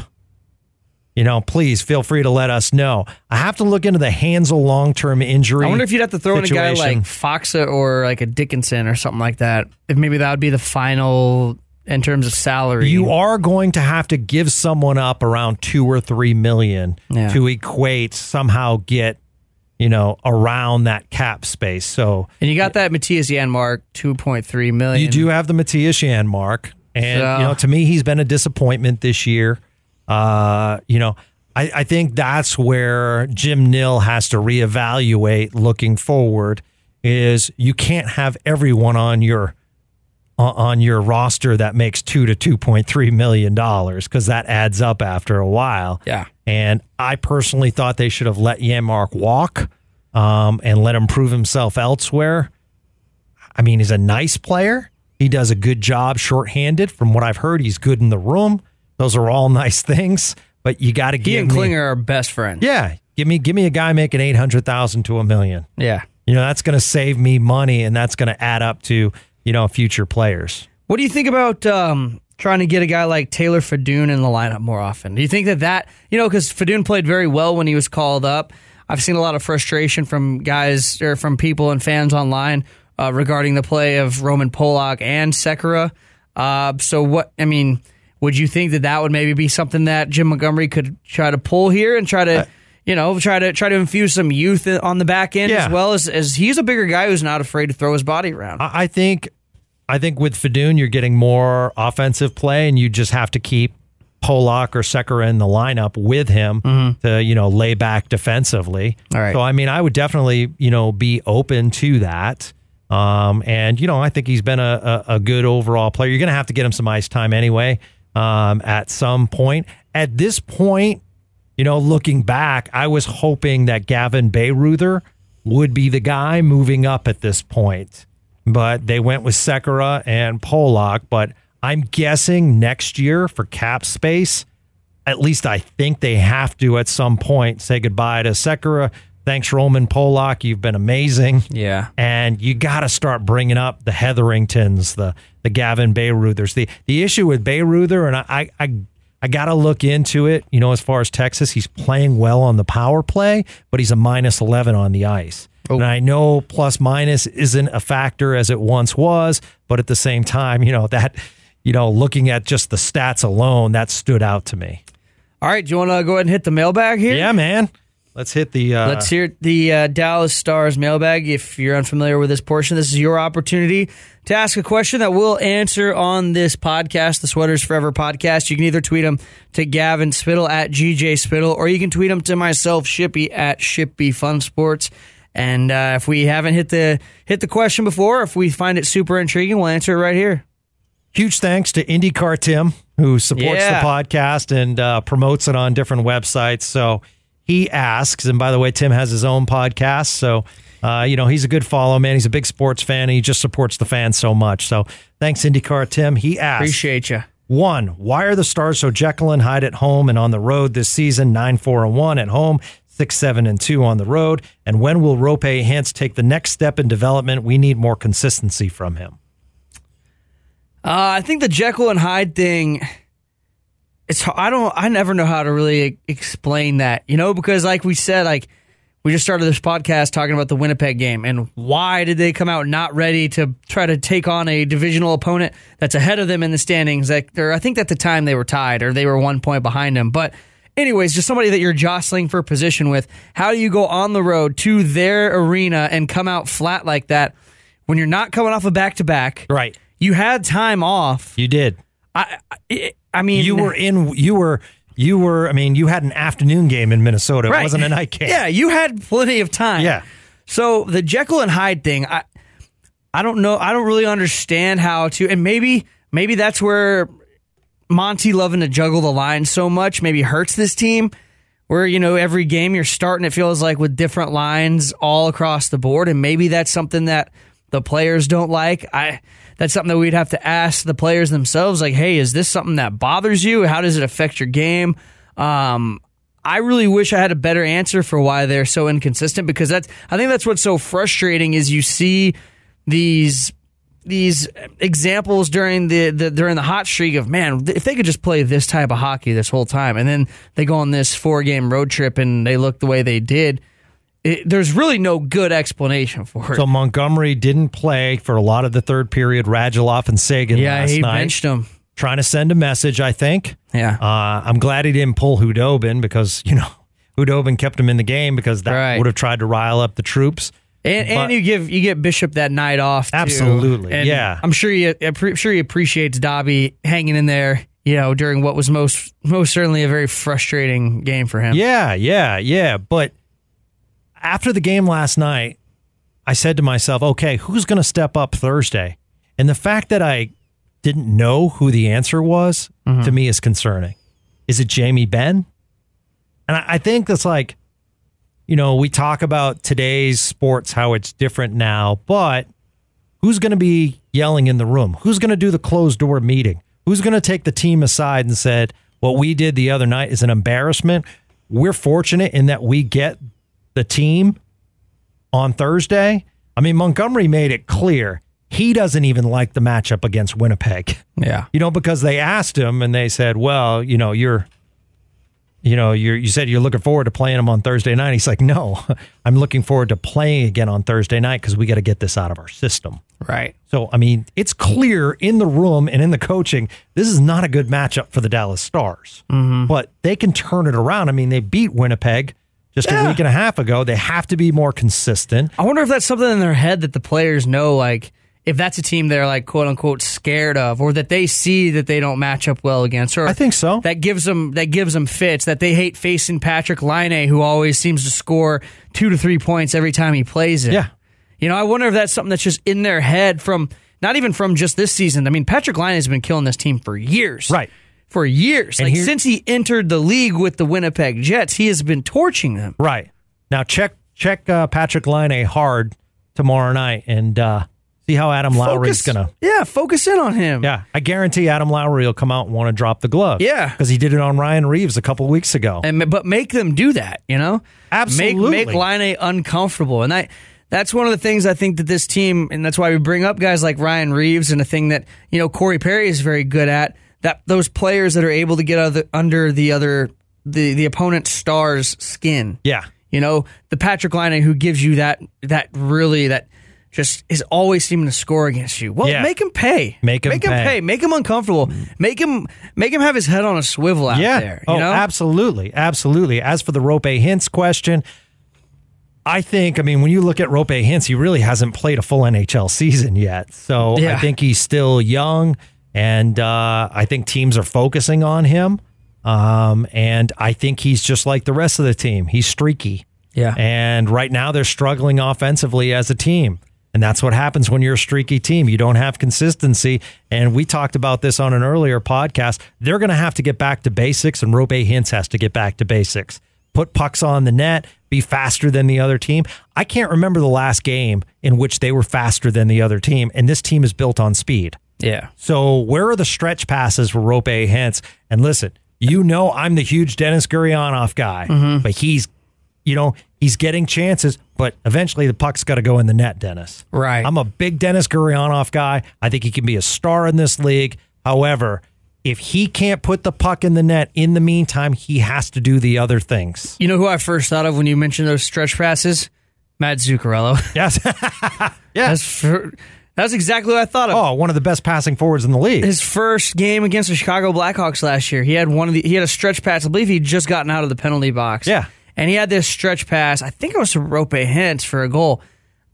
you know, please feel free to let us know. I have to look into the Hanzal long term injury. I wonder if you'd have to throw in a guy like Faksa or like a Dickinson or something like that. If maybe that would be the final in terms of salary. You are going to have to give someone up around two or three million Yeah. to equate somehow get you know around that cap space. So and you got that Mattias Janmark, two point three million. you do have the Mattias Jan mark, and So- you know to me he's been a disappointment this year. Uh, you know. I, I think that's where Jim Nill has to reevaluate looking forward. Is you can't have everyone on your on- your roster that makes two to two point three million dollars because that adds up after a while. Yeah. And I personally thought they should have let Janmark walk um, and let him prove himself elsewhere. I mean, he's a nice player. He does a good job shorthanded. From what I've heard, he's good in the room. Those are all nice things, but you got to give. He and me, Klinger are best friends. yeah, give me give me a guy making eight hundred thousand to a million. Yeah. You know, that's going to save me money, and that's going to add up to you know future players. What do you think about um, trying to get a guy like Taylor Fedun in the lineup more often? Do you think that that you know because Fedun played very well when he was called up? I've seen a lot of frustration from guys or from people and fans online uh, regarding the play of Roman Polak and Sekera. Uh, so what? I mean, would you think that that would maybe be something that Jim Montgomery could try to pull here and try to? you know, try to try to infuse some youth on the back end Yeah. as well as, as he's a bigger guy who's not afraid to throw his body around. I I think I think with Fedun, you're getting more offensive play, and you just have to keep Polak or Sekera in the lineup with him to you know lay back defensively. Mm-hmm. All right. So I mean, I would definitely you know be open to that. Um, and you know, I think he's been a, a, a good overall player. You're going to have to get him some ice time anyway. Um, at some point, at this point, you know, looking back, I was hoping that Gavin Bayreuther would be the guy moving up at this point. But they went with Sekera and Polak. But I'm guessing next year for cap space, at least I think they have to at some point say goodbye to Sekera. Thanks, Roman Polak. You've been amazing. Yeah. And you got to start bringing up the Heatheringtons, the the Gavin Bayreuthers. The the issue with Bayreuther, and I I I got to look into it. You know, as far as Texas, he's playing well on the power play, but he's a minus eleven on the ice. Oh. And I know plus minus isn't a factor as it once was, but at the same time, you know that you know looking at just the stats alone, that stood out to me. All right, do you want to go ahead and hit the mailbag here? Yeah, man. Let's hit the. Uh, Let's hear the uh, Dallas Stars mailbag. If you're unfamiliar with this portion, this is your opportunity to ask a question that we'll answer on this podcast, the Sweaters Forever podcast. You can either tweet them to Gavin Spittle at GJ Spittle, or you can tweet them to myself, Shippy at Shippy Fun Sports. And uh, if we haven't hit the hit the question before, if we find it super intriguing, we'll answer it right here. Huge thanks to IndyCar Tim, who supports Yeah. the podcast and uh, promotes it on different websites. So he asks, and by the way, Tim has his own podcast. So, uh, you know, he's a good follow, man. He's a big sports fan. And he just supports the fans so much. So thanks, IndyCar Tim. He asks, Appreciate you. one, why are the Stars so Jekyll and Hyde at home and on the road this season? 9 4 and 1 at home, 6 7 and 2 on the road. And when will Roope Hintz take the next step in development? We need more consistency from him. Uh, I think the Jekyll and Hyde thing. It's I don't I never know how to really explain that, you know, because like we said, like we just started this podcast talking about the Winnipeg game and why did they come out not ready to try to take on a divisional opponent that's ahead of them in the standings? Like, or I think at the time they were tied or they were one point behind them, but. Anyways, just somebody that you're jostling for position with. How do you go on the road to their arena and come out flat like that when you're not coming off a back to back? Right. You had time off. You did. I, I, I mean, You were in. You were. You were. I mean, you had an afternoon game in Minnesota. It wasn't a night game. Yeah, you had plenty of time. Yeah. So the Jekyll and Hyde thing, I, I don't know. I don't really understand how to, and maybe, maybe that's where Monty loving to juggle the lines so much maybe hurts this team. Where you know every game you're starting, it feels like with different lines all across the board, and maybe that's something that the players don't like. I that's something that we'd have to ask the players themselves. Like, hey, is this something that bothers you? How does it affect your game? Um, I really wish I had a better answer for why they're so inconsistent because that's I think that's what's so frustrating is you see these these examples during the, the during the hot streak of man if they could just play this type of hockey this whole time and then they go on this four game road trip and they look the way they did it, there's really no good explanation for it. So Montgomery didn't play for a lot of the third period. Radulov and Seguin yeah, last he night, benched him. trying to send a message. I think. Yeah. Uh, I'm glad he didn't pull Khudobin because you know Khudobin kept him in the game because that Right. would have tried to rile up the troops. And, and you give you get Bishop that night off. Too. Absolutely, And yeah. I'm sure you I'm sure he appreciates Dobby hanging in there. You know, during what was most most certainly a very frustrating game for him. Yeah, yeah, yeah. But after the game last night, I said to myself, okay, who's going to step up Thursday? And the fact that I didn't know who the answer was mm-hmm. to me is concerning. Is it Jamie Benn? And I, I think that's like, you know, we talk about today's sports, how it's different now, but who's going to be yelling in the room? Who's going to do the closed door meeting? Who's going to take the team aside and said, what we did the other night is an embarrassment? We're fortunate in that we get the team on Thursday. I mean, Montgomery made it clear he doesn't even like the matchup against Winnipeg. Yeah. You know, because they asked him and they said, "Well, you know, you're, you know, you're, you said you're looking forward to playing him on Thursday night." He's like, "No, I'm looking forward to playing again on Thursday night because we got to get this out of our system." Right. So, I mean, it's clear in the room and in the coaching, this is not a good matchup for the Dallas Stars. Mm-hmm. But they can turn it around. I mean, they beat Winnipeg just a week and a half ago. They have to be more consistent. I wonder if that's something in their head that the players know, like if that's a team they're like quote unquote scared of, or that they see that they don't match up well against, or I think so. that gives them that gives them fits that they hate facing Patrik Laine, who always seems to score two to three points every time he plays it. Yeah. you know, I wonder if that's something that's just in their head from not even from just this season. I mean, Patrik Laine has been killing this team for years, Right. For years, And like here- since he entered the league with the Winnipeg Jets, he has been torching them. Right. Now check check uh, Patrik Laine hard tomorrow night and uh, see how Adam Lowry's Focus- gonna. Yeah, focus in on him. Yeah, I guarantee Adam Lowry will come out and want to drop the glove. Yeah. because he did it on Ryan Reaves a couple weeks ago. and but make them do that. You know, Absolutely. make make Laine uncomfortable, and that that's one of the things I think that this team, and that's why we bring up guys like Ryan Reaves, and a thing that you know Corey Perry is very good at. That those players that are able to get other, under the other the the opponent's star's skin. yeah, You know, the Patrik Laine who gives you that that really that just is always seeming to score against you. Well, Yeah. make him pay. Make him make him pay. pay. Make him uncomfortable. Make him make him have his head on a swivel out yeah. there. You oh, know? absolutely, absolutely. As for the Roope Hintz question, I think, I mean, when you look at Roope Hintz, he really hasn't played a full NHL season yet. So I think he's still young, and uh, I think teams are focusing on him. Um, and I think he's just like the rest of the team. He's streaky. Yeah. And right now they're struggling offensively as a team. And that's what happens when you're a streaky team. You don't have consistency. And we talked about this on an earlier podcast. They're going to have to get back to basics, and Roope Hintz has to get back to basics. Put pucks on the net, be faster than the other team. I can't remember the last game in which they were faster than the other team, and this team is built on speed. Yeah. So where are the stretch passes for Roope Hintz? And listen, you know I'm the huge Denis Gurianov guy, mm-hmm. but he's, you know, he's getting chances, but eventually the puck's got to go in the net, Dennis. Right. I'm a big Denis Gurianov guy. I think he can be a star in this league. However, if he can't put the puck in the net in the meantime, he has to do the other things. You know who I first thought of when you mentioned those stretch passes? Matt Zuccarello. Yes. yeah. That's for, that's exactly what I thought of. Oh, one of the best passing forwards in the league. His first game against the Chicago Blackhawks last year, he had one of the he had a stretch pass. I believe he'd just gotten out of the penalty box. Yeah. and he had this stretch pass. I think it was to Roope Hintz for a goal.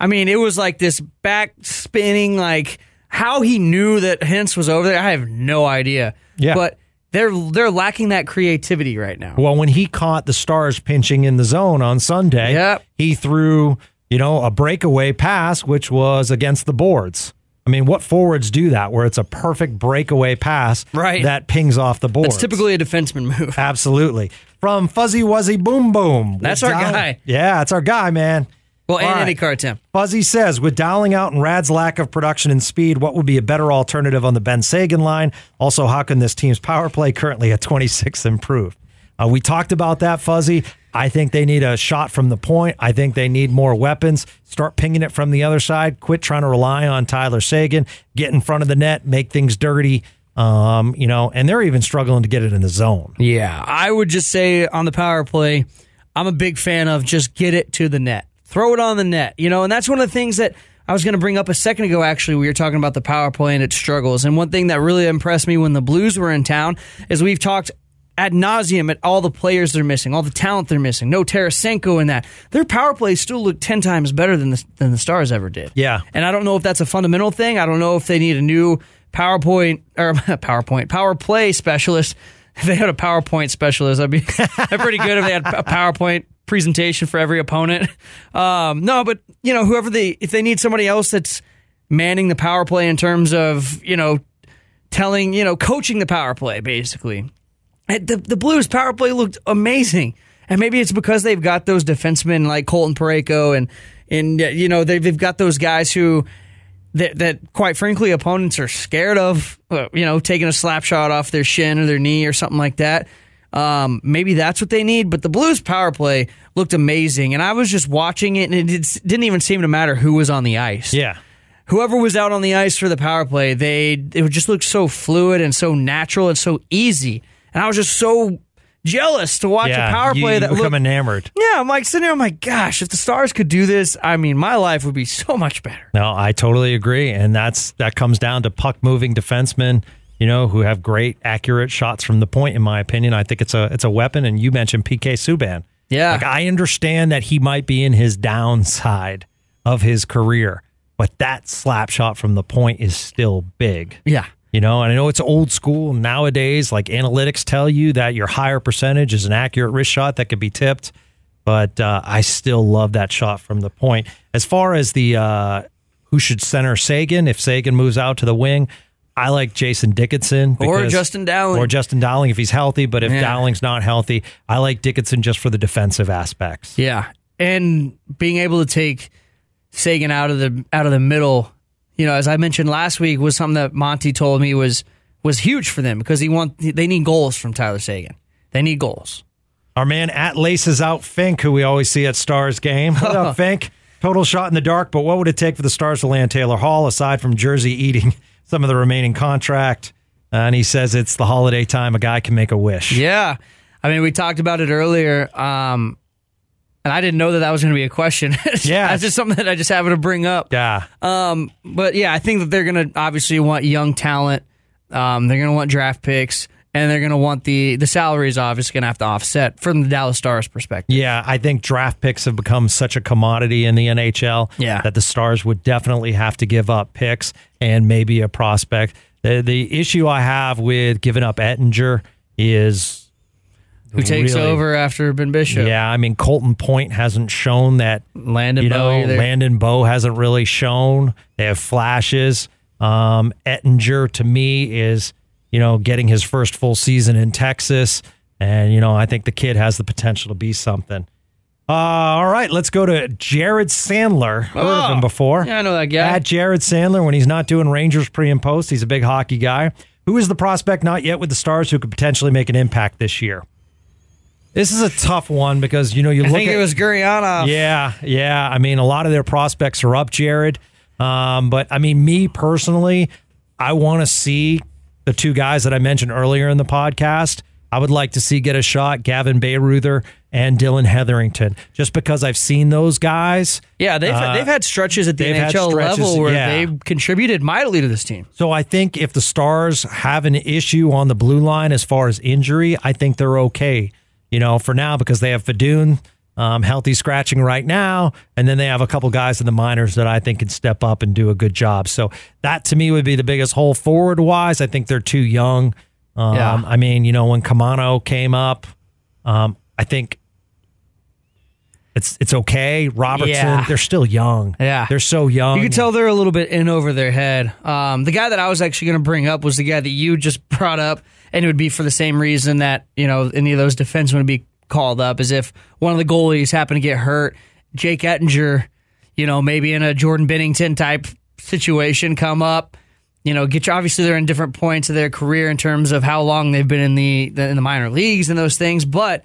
I mean, it was like this back spinning, like how he knew that Hintz was over there. I have no idea. Yeah. but they're they're lacking that creativity right now. Well, when he caught the Stars pinching in the zone on Sunday, Yep. he threw, you know, a breakaway pass, which was against the boards. I mean, what forwards do that where it's a perfect breakaway pass Right. that pings off the boards? It's typically a defenseman move. Absolutely. From Fuzzy Wuzzy Boom Boom. That's our Dow- guy. Yeah, that's our guy, man. Well, and right. any car Tim. Fuzzy says, with Dowling out and Rad's lack of production and speed, what would be a better alternative on the Benn Seguin line? Also, how can this team's power play currently at 26 improve? Uh, we talked about that, Fuzzy. I think they need a shot from the point. I think they need more weapons. Start pinging it from the other side. Quit trying to rely on Tyler Seguin. Get in front of the net, make things dirty. Um, you know, and they're even struggling to get it in the zone. Yeah, I would just say on the power play, I'm a big fan of just get it to the net, throw it on the net, you know, and that's one of the things that I was going to bring up a second ago. Actually, we were talking about the power play and its struggles, and one thing that really impressed me when the Blues were in town is we've talked ad nauseum at all the players they're missing, all the talent they're missing. No Tarasenko in that. Their power plays still look ten times better than the than the Stars ever did. Yeah. And I don't know if that's a fundamental thing. I don't know if they need a new PowerPoint or PowerPoint power play specialist. If they had a PowerPoint specialist, that'd be pretty good. If they had a PowerPoint presentation for every opponent. Um, no, but you know, whoever they if they need somebody else that's manning the power play in terms of you know telling you know coaching the power play basically. And The the Blues power play looked amazing, and maybe it's because they've got those defensemen like Colton Parayko and and you know they've they've got those guys who that that quite frankly opponents are scared of. uh, You know, taking a slap shot off their shin or their knee or something like that. Um, maybe that's what they need. But the Blues power play looked amazing, and I was just watching it, and it did- didn't even seem to matter who was on the ice Yeah. whoever was out on the ice for the power play, they it would just look so fluid and so natural and so easy. And I was just so jealous to watch yeah. a power you, play you that become looked. enamored. yeah, I'm like sitting there. I'm like, gosh, if the Stars could do this, I mean, my life would be so much better. No, I totally agree, and that's that comes down to puck moving defensemen, you know, who have great accurate shots from the point. In my opinion, I think it's a it's a weapon. And you mentioned PK Subban. Yeah. like I understand that he might be in his downside of his career, but that slap shot from the point is still big. Yeah, You know, and I know it's old school nowadays. Like analytics tell you that your higher percentage is an accurate wrist shot that could be tipped, but uh, I still love that shot from the point. As far as the uh, who should center Seguin, if Seguin moves out to the wing, I like Jason Dickinson Or Justin Dowling. or Justin Dowling if he's healthy. But if Yeah. Dowling's not healthy, I like Dickinson just for the defensive aspects. yeah. and being able to take Seguin out of the out of the middle, you know, as I mentioned last week, was something that Monty told me was was huge for them because he want they need goals from Tyler Seguin. They need goals. Our man at Laces Out Fink, who we always see at Stars game. What up, Fink? Total shot in the dark, but what would it take for the Stars to land Taylor Hall aside from Jersey eating some of the remaining contract? Uh, and he says it's the holiday time. A guy can make a wish. Yeah. I mean, we talked about it earlier. Um, and I didn't know that that was going to be a question. Yeah. That's just something that I just happened to bring up. Yeah. Um, but yeah, I think that they're going to obviously want young talent. Um, they're going to want draft picks, and they're going to want the the salaries. Obviously, going to have to offset from the Dallas Stars perspective. Yeah, I think draft picks have become such a commodity in the NHL Yeah. that the Stars would definitely have to give up picks and maybe a prospect. The the issue I have with giving up Oettinger is Who takes really- over after Ben Bishop? Yeah, I mean Colton Point hasn't shown that Landon you know, Bowie. Landon Bow hasn't really shown. They have flashes. Um, Oettinger to me is, you know, getting his first full season in Texas. And, you know, I think the kid has the potential to be something. Uh, all right, let's go to Jared Sandler. Heard of him Oh, before. yeah, I know that guy. At Jared Sandler, when he's not doing Rangers pre and post, he's a big hockey guy. Who is the prospect not yet with the Stars who could potentially make an impact this year? This is a tough one because, you know, you look I look think at it was Gurianov. yeah, yeah. I mean, a lot of their prospects are up, Jared. Um, but I mean, me personally, I want to see the two guys that I mentioned earlier in the podcast. I would like to see get a shot, Gavin Bayreuther and Dillon Heatherington, just because I've seen those guys. Yeah, they've Uh, they've had stretches at the NHL stretches, level where yeah. they contributed mightily to this team. So I think if the Stars have an issue on the blue line as far as injury, I think they're okay. You know, for now because they have Fedun um, healthy scratching right now, and then they have a couple guys in the minors that I think can step up and do a good job. So that to me would be the biggest hole forward wise. I think they're too young. Um, Yeah. I mean, you know, when Caamano came up, um, I think it's it's okay. Robertson, Yeah. they're still young. Yeah. they're so young. You can tell they're a little bit in over their head. Um, the guy that I was actually going to bring up was the guy that you just brought up, and it would be for the same reason that you know any of those defensemen would be called up, as if one of the goalies happened to get hurt. Jake Oettinger, you know, maybe in a Jordan Binnington type situation, come up. You know, get you, obviously they're in different points of their career in terms of how long they've been in the in the minor leagues and those things, but.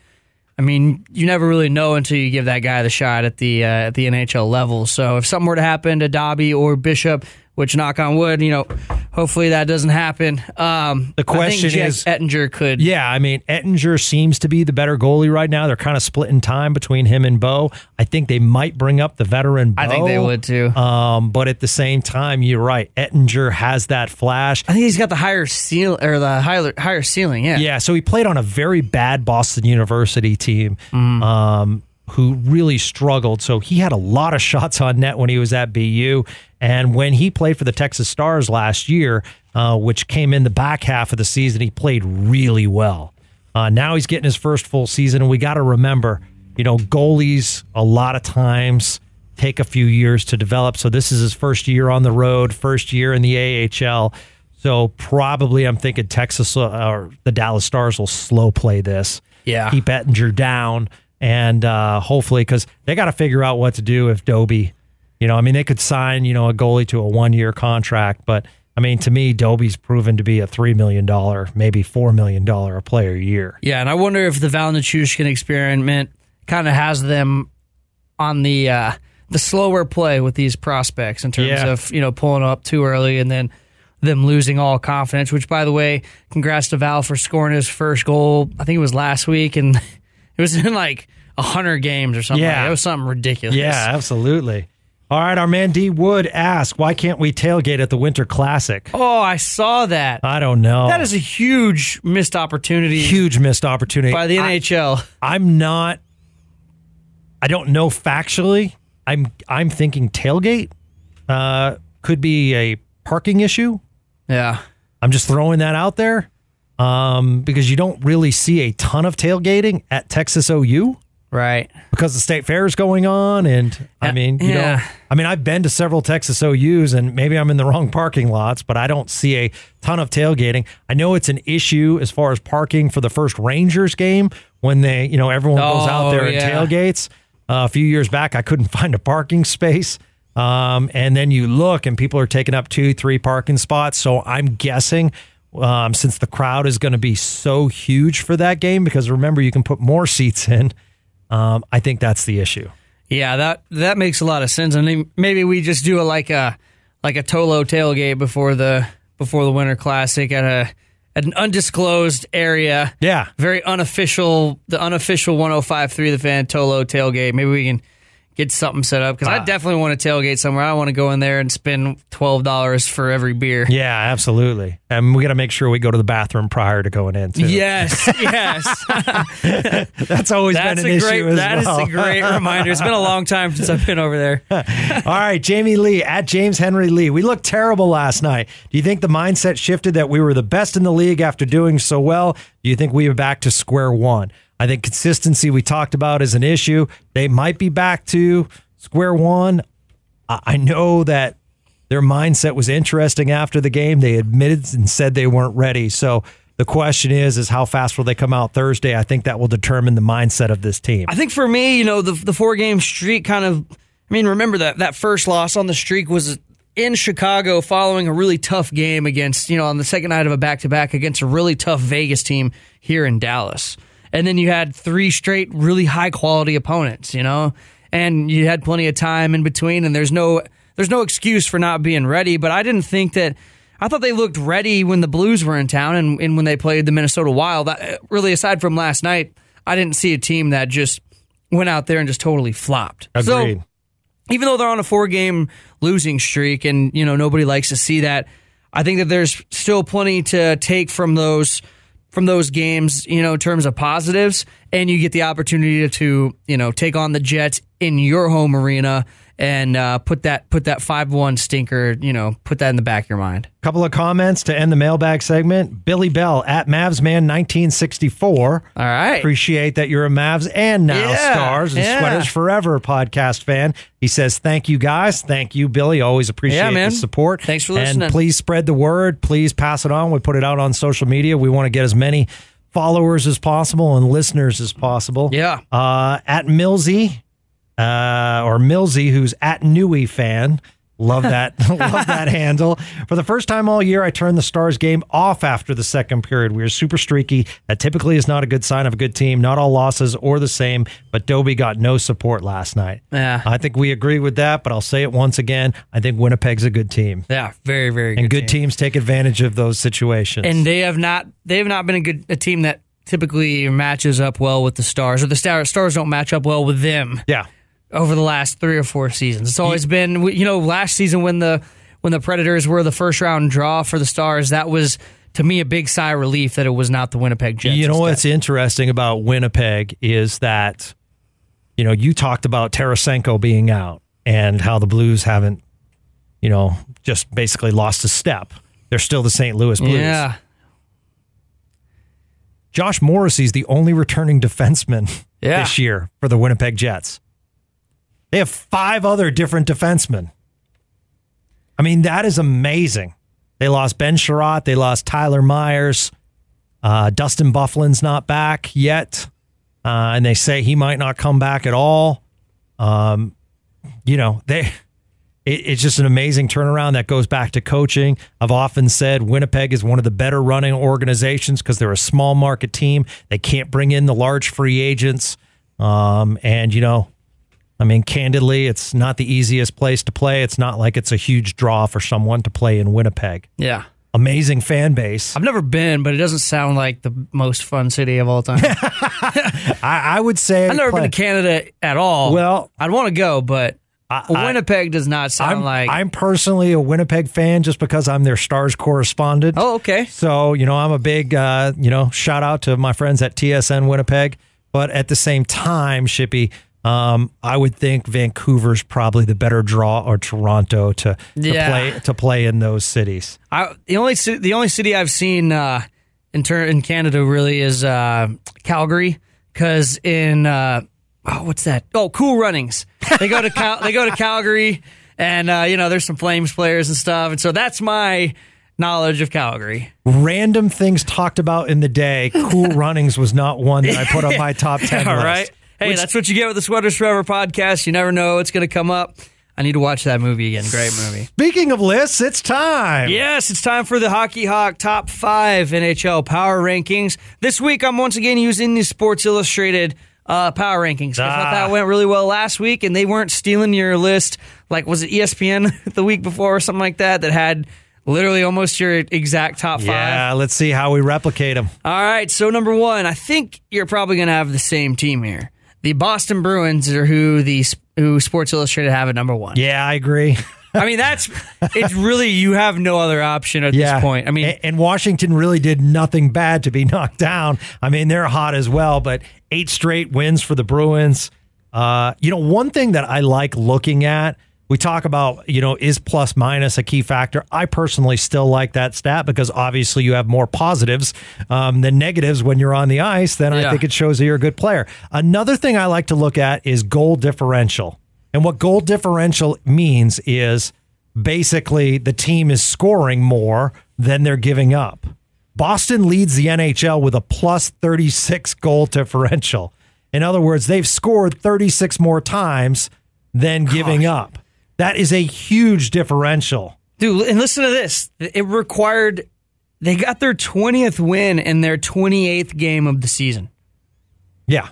I mean, you never really know until you give that guy the shot at the uh, at the NHL level. So if something were to happen to Dobby or Bishop, which knock on wood, you know, hopefully that doesn't happen. Um, The question is- Oettinger could. Yeah, I mean, Oettinger seems to be the better goalie right now. They're kind of splitting time between him and Bow. I think they might bring up the veteran Bow. I think they would too. Um, but at the same time, you're right. Oettinger has that flash. I think he's got the higher seal or the higher higher ceiling. Yeah. Yeah, so he played on a very bad Boston University team Mm-hmm. um, who really struggled. So he had a lot of shots on net when he was at BU. And when he played for the Texas Stars last year, uh, which came in the back half of the season, he played really well. Uh, now he's getting his first full season. And we got to remember, you know, goalies a lot of times take a few years to develop. So this is his first year on the road, first year in the AHL. So probably I'm thinking Texas uh, or the Dallas Stars will slow play this. Yeah. Keep Oettinger down and uh, hopefully because they got to figure out what to do if Doby, you know, I mean they could sign you know a goalie to a one year contract, but I mean to me Doby's proven to be a three million dollar, maybe four million dollar a player a year. Yeah, and I wonder if the Val Nichushkin experiment kind of has them on the uh, the slower play with these prospects in terms Yeah. of you know pulling up too early and then them losing all confidence. Which, by the way, congrats to Val for scoring his first goal. I think it was last week, and it was in like a hundred games or something. Yeah. like it was something ridiculous. Yeah, absolutely. All right, our man D Wood asks, why can't we tailgate at the Winter Classic? Oh, I saw that. I don't know. that is a huge missed opportunity huge missed opportunity by the I- NHL. I'm not. I don't know factually. I'm I'm thinking tailgate uh, could be a parking issue. yeah. I'm just throwing that out there um, because you don't really see a ton of tailgating at Texas OU Right. because the state fair is going on, and I Uh, mean, you yeah. know, I mean, I've been to several Texas OU's, and maybe I'm in the wrong parking lots, but I don't see a ton of tailgating. I know it's an issue as far as parking for the first Rangers game when they, you know, everyone goes out Oh, there and tailgates. Uh, a few years back, I couldn't find a parking space. Um, and then you look and people are taking up two, three parking spots. So I'm guessing um, since the crowd is going to be so huge for that game, because remember, you can put more seats in. Um, I think that's the issue. Yeah, that that makes a lot of sense. I mean, maybe we just do a like a like a Tolo tailgate before the before the Winter Classic at a at an undisclosed area. Yeah. very unofficial. The unofficial 105.3 the fan Tolo tailgate. Maybe we can get something set up because I Ah. definitely want to tailgate somewhere. I want to go in there and spend twelve dollars for every beer. Yeah, absolutely. And we got to make sure we go to the bathroom prior to going in, too. Yes, yes. That's always That's been an a great. issue That is well. a great reminder. It's been a long time since I've been over there. All right, Jamie Lee at James Henry Lee. We looked terrible last night. Do you think the mindset shifted that we were the best in the league after doing so well? Do you think we are back to square one? I think consistency we talked about is an issue. They might be back to square one. I know that their mindset was interesting after the game. They admitted and said they weren't ready. So the question is, is how fast will they come out Thursday? I think that will determine the mindset of this team. I think for me, you know, the the four game streak kind of. I mean, remember that that first loss on the streak was in Chicago, following a really tough game against you know on the second night of a back to back against a really tough Vegas team here in Dallas, and then you had three straight really high quality opponents, you know, and you had plenty of time in between, and there's no there's no excuse for not being ready. But I didn't think that. I thought they looked ready when the Blues were in town and, and when they played the Minnesota Wild. I, really, aside from last night, I didn't see a team that just went out there and just totally flopped. Agreed. So even though they're on a four game losing streak and you know nobody likes to see that, I think that there's still plenty to take from those from those games, you know, in terms of positives, and you get the opportunity to, you know, take on the Jets in your home arena and uh, put that put that five one stinker, you know, put that in the back of your mind. Couple of comments to end the mailbag segment. Billy Bell at Mavsman1964. All right. Appreciate that you're a Mavs and now Yeah, Stars and yeah. Sweaters Forever podcast fan. He says, Thank you guys. Thank you, Billy. Always appreciate Yeah, man. the support. Thanks for listening. And please spread the word. Please pass it on. We put it out on social media. We want to get as many followers as possible and listeners as possible. Yeah. Uh, at Millsy, uh, or Millsy, who's at Newey fan. Love that. Love that handle. For the first time all year, I turned the Stars game off after the second period. We were super streaky. That typically is not a good sign of a good team. Not all losses or the same, but Dobie got no support last night. Yeah. I think we agree with that, but I'll say it once again. I think Winnipeg's a good team. Yeah, very very good. And good team. teams take advantage of those situations. and they have not they have not been a good a team that typically matches up well with the stars or the stars don't match up well with them yeah. Over the last three or four seasons it's always been you know last season when the when the predators were the first round draw for the stars that was to me a big sigh of relief that it was not the winnipeg jets You know instead. what's interesting about Winnipeg is that, you know, you talked about Tarasenko being out and how the Blues haven't, you know, just basically lost a step. They're still the St. Louis Blues. yeah Josh Morrissey's the only returning defenseman Yeah. this year for the Winnipeg Jets. They have five other different defensemen. I mean, that is amazing. They lost Ben Chiarot. They lost Tyler Myers. Uh, Dustin Byfuglien's not back yet. Uh, and they say he might not come back at all. Um, you know, they it, it's just an amazing turnaround that goes back to coaching. I've often said Winnipeg is one of the better running organizations because they're a small market team. They can't bring in the large free agents. Um, and, you know, I mean, candidly, it's not the easiest place to play. It's not like it's a huge draw for someone to play in Winnipeg. yeah Amazing fan base. i've never been but it doesn't sound like the most fun city of all time I, I would say i've never play- been to canada at all Well- i'd want to go but I- winnipeg does not sound I'm, like I'm personally a Winnipeg fan just because I'm their Stars correspondent. oh okay So, you know, I'm a big, uh, you know, shout out to my friends at TSN Winnipeg. But at the same time, Shippy, um, I would think Vancouver's probably the better draw or Toronto to, to Yeah. play to play in those cities. I, the only the only city I've seen uh, in tur- in Canada really is uh, Calgary because in uh, oh what's that oh Cool Runnings they go to Cal- they go to Calgary and uh, you know there's some Flames players and stuff and so that's my knowledge of Calgary. Random things talked about in the day. Cool Runnings was not one that I put on my top 10 All list. right. Hey, Which- that's what you get with the Sweaters Forever podcast. You never know it's going to come up. I need to watch that movie again. Great movie. Speaking of lists, it's time. Yes, it's time for the Hockey Hawk Top 5 NHL Power Rankings. This week, I'm once again using the Sports Illustrated uh, Power Rankings. I thought Ah. that went really well last week, and they weren't stealing your list. Like, was it ESPN the week before or something like that that had literally almost your exact top five? Yeah, let's see how we replicate them. All right, so number one, I think you're probably going to have the same team here. The Boston Bruins are who the who Sports Illustrated have at number one. Yeah, I agree. I mean, that's it's really you have no other option at yeah. this point. I mean, A- and Washington really did nothing bad to be knocked down. I mean, they're hot as well, but eight straight wins for the Bruins. Uh, you know, one thing that I like looking at, we talk about, you know, is plus minus a key factor? I personally still like that stat because obviously you have more positives um, than negatives when you're on the ice. Then I think it shows that you're a good player. Another thing I like to look at is goal differential. And what goal differential means is basically the team is scoring more than they're giving up. Boston leads the NHL with a plus 36 goal differential. In other words, they've scored 36 more times than giving up. That is a huge differential. dude, and listen to this. It required they got their 20th win in their 28th game of the season. Yeah.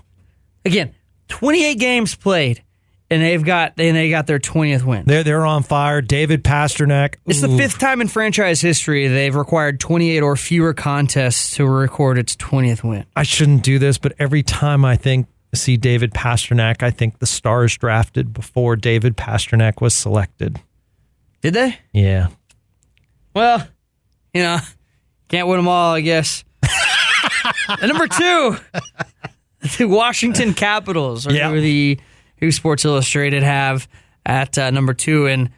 Again, 28 games played, and they've got and they got their 20th win. They're, they're on fire. David Pastrnak. It's the fifth time in franchise history they've required 28 or fewer contests to record its 20th win. I shouldn't do this, but every time I think see David Pastrnak, I think the Stars drafted before David Pastrnak was selected. Did they? Yeah. Well, you know, can't win them all, I guess. number two, the Washington Capitals, Yeah. who the who Sports Illustrated have at uh, number two, and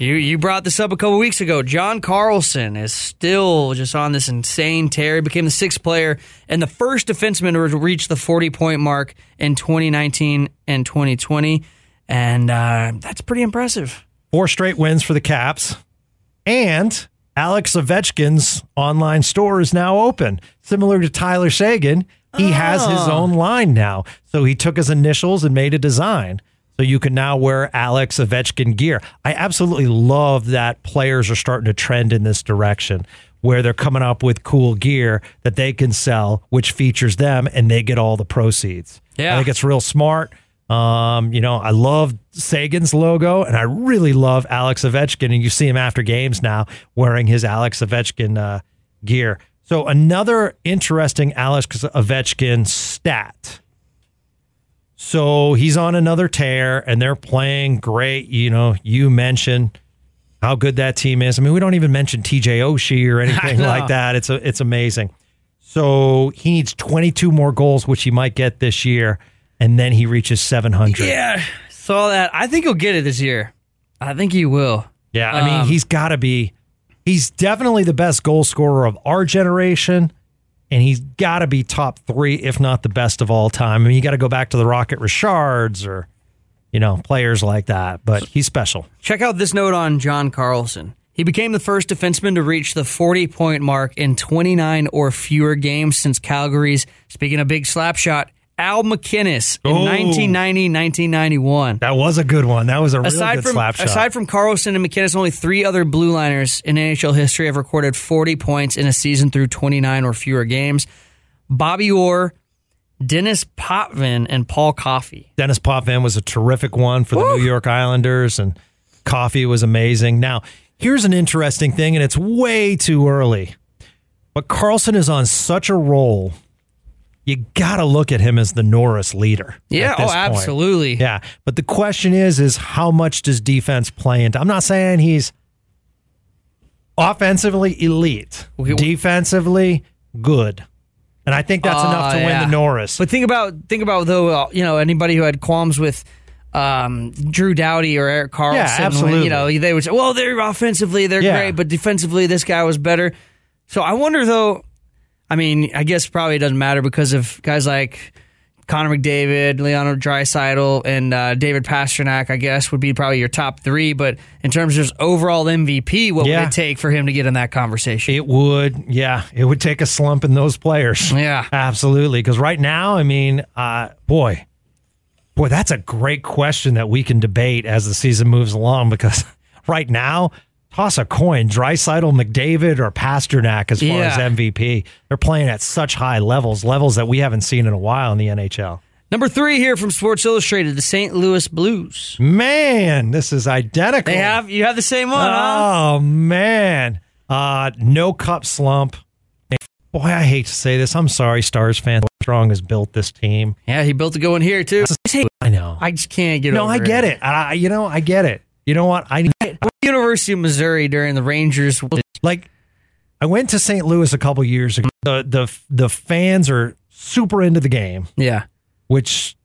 you you brought this up a couple weeks ago. John Carlson is still just on this insane tear. He became the sixth player and the first defenseman to reach the forty point mark in 2019 and 2020, and uh, that's pretty impressive. Four straight wins for the Caps. And Alex Ovechkin's online store is now open. Similar to Tyler Seguin, he has his own line now. So he took his initials and made a design. So you can now wear Alex Ovechkin gear. I absolutely love that players are starting to trend in this direction where they're coming up with cool gear that they can sell, which features them and they get all the proceeds. Yeah. I think it's real smart. Um, you know, I love Seguin's logo and I really love Alex Ovechkin. And you see him after games now wearing his Alex Ovechkin uh, gear. So, another interesting Alex Ovechkin stat. So, he's on another tear and they're playing great. You know, you mentioned how good that team is. I mean, we don't even mention TJ Oshie or anything like that. It's a, it's amazing. So he needs 22 more goals, which he might get this year, and then he reaches 700. Yeah, saw that. I think he'll get it this year. I think he will. Yeah, I mean, Um, he's got to be. He's definitely the best goal scorer of our generation, and he's got to be top three, if not the best of all time. I mean, you got to go back to the Rocket Richards or, you know, players like that. But he's special. Check out this note on John Carlson. He became the first defenseman to reach the 40 point mark in 29 or fewer games since Calgary's, speaking of big slap shot, Al MacInnis in Oh. 1990 1991. That was a good one. That was a real Aside good from slap shot. aside from Carlson and MacInnis, only three other blue liners in NHL history have recorded 40 points in a season through 29 or fewer games. Bobby Orr, Denis Potvin, and Paul Coffey. Denis Potvin was a terrific one for the New York Islanders, and Coffey was amazing. Now, here's an interesting thing, and it's way too early, but Carlson is on such a roll. You got to look at him as the Norris leader. Yeah, oh, point. absolutely. Yeah, but the question is, is how much does defense play into? I'm not saying he's offensively elite, Okay, defensively good, and I think that's Oh, enough to win the Norris. But think about think about though uh, you know anybody who had qualms with um, Drew Doughty or Erik Karlsson. Yeah, absolutely. you know they would say, well, they're offensively they're Yeah. great, but defensively this guy was better. So I wonder though. I mean, I guess probably it doesn't matter because of guys like Connor McDavid, Leonard Draisaitl, and uh, David Pastrnak. I guess would be probably your top three. But in terms of just overall MVP, what Yeah. would it take for him to get in that conversation? It would, yeah, it would take a slump in those players. Yeah. absolutely. Because right now, I mean, uh, boy, Boy, that's a great question that we can debate as the season moves along because right now, toss a coin, Draisaitl, McDavid, or Pastrnak as far Yeah. as MVP. They're playing at such high levels, levels that we haven't seen in a while in the NHL. Number three here from Sports Illustrated, the St. Louis Blues. Man, this is identical. They have you have the same one, huh? Oh man, uh, no cup slump. Boy, I hate to say this. I'm sorry, Stars fans. Strong has built this team. Yeah, he built to go in here too. I know. I just can't get it. no, I get it. I, you know, I get it. You know what? I University of Missouri during the Rangers. like. I went to St. Louis a couple years ago. The the the fans are super into the game, Yeah. which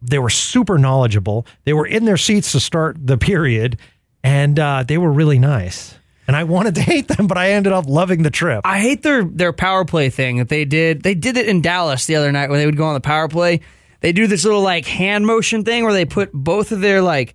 they were super knowledgeable. They were in their seats to start the period, and uh, they were really nice. And I wanted to hate them, but I ended up loving the trip. I hate their their power play thing that they did. They did it in Dallas the other night when they would go on the power play. They do this little like hand motion thing where they put both of their like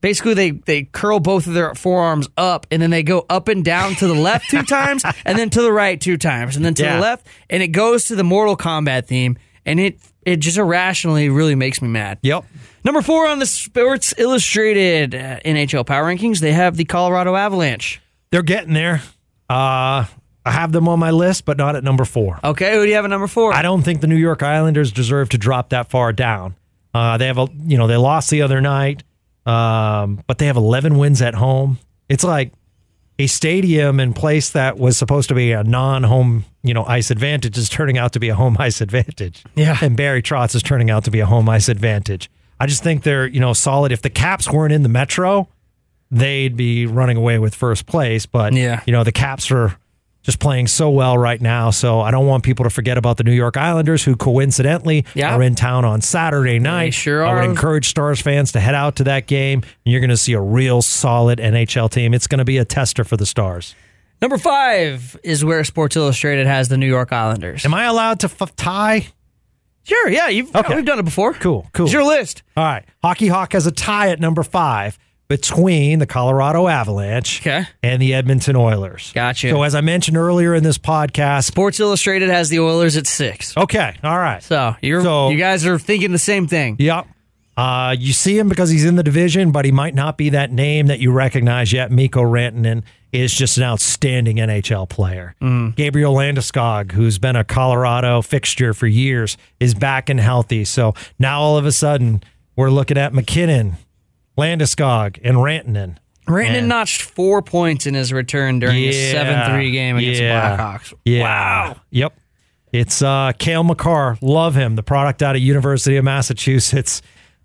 basically they they curl both of their forearms up and then they go up and down to the left two times and then to the right two times and then to Yeah. the left and it goes to the Mortal Kombat theme and it it just irrationally really makes me mad. Yep. Number four on the Sports Illustrated uh, NHL Power Rankings, they have the Colorado Avalanche. They're getting there. Uh, I have them on my list, but not at number four. Okay, who do you have at number four? I don't think the New York Islanders deserve to drop that far down. Uh, they have a, you know, they lost the other night, um, but they have 11 wins at home. It's like a stadium and place that was supposed to be a non-home, you know, ice advantage is turning out to be a home ice advantage. Yeah. and Barry Trotz is turning out to be a home ice advantage. I just think they're, you know, solid. If the Caps weren't in the Metro, they'd be running away with first place. But Yeah. you know, the Caps are just playing so well right now. So I don't want people to forget about the New York Islanders, who coincidentally Yeah. are in town on Saturday night. sure I would encourage Stars fans to head out to that game, and you're going to see a real solid NHL team. It's going to be a tester for the Stars. Number five is where Sports Illustrated has the New York Islanders. Am I allowed to f- tie? Sure, yeah, you've Okay. we've done it before. Cool, cool. It's your list. All right. Hockey Hawk has a tie at number five between the Colorado Avalanche Okay. and the Edmonton Oilers. Gotcha. So, as I mentioned earlier in this podcast, Sports Illustrated has the Oilers at six. okay, all right. So you're So- you guys are thinking the same thing. Yep. Uh, you see him because he's in the division, but he might not be that name that you recognize yet. Mikko Rantanen is just an outstanding NHL player. Gabriel Landeskog, who's been a Colorado fixture for years, is back and healthy. So now all of a sudden, we're looking at MacKinnon, Landeskog, and Rantanen. Rantanen Man. notched four points in his return during the Yeah. seven three game against Yeah. the Blackhawks. Yeah. Wow. Yep. It's uh, Cale Makar. Love him. The product out of University of Massachusetts.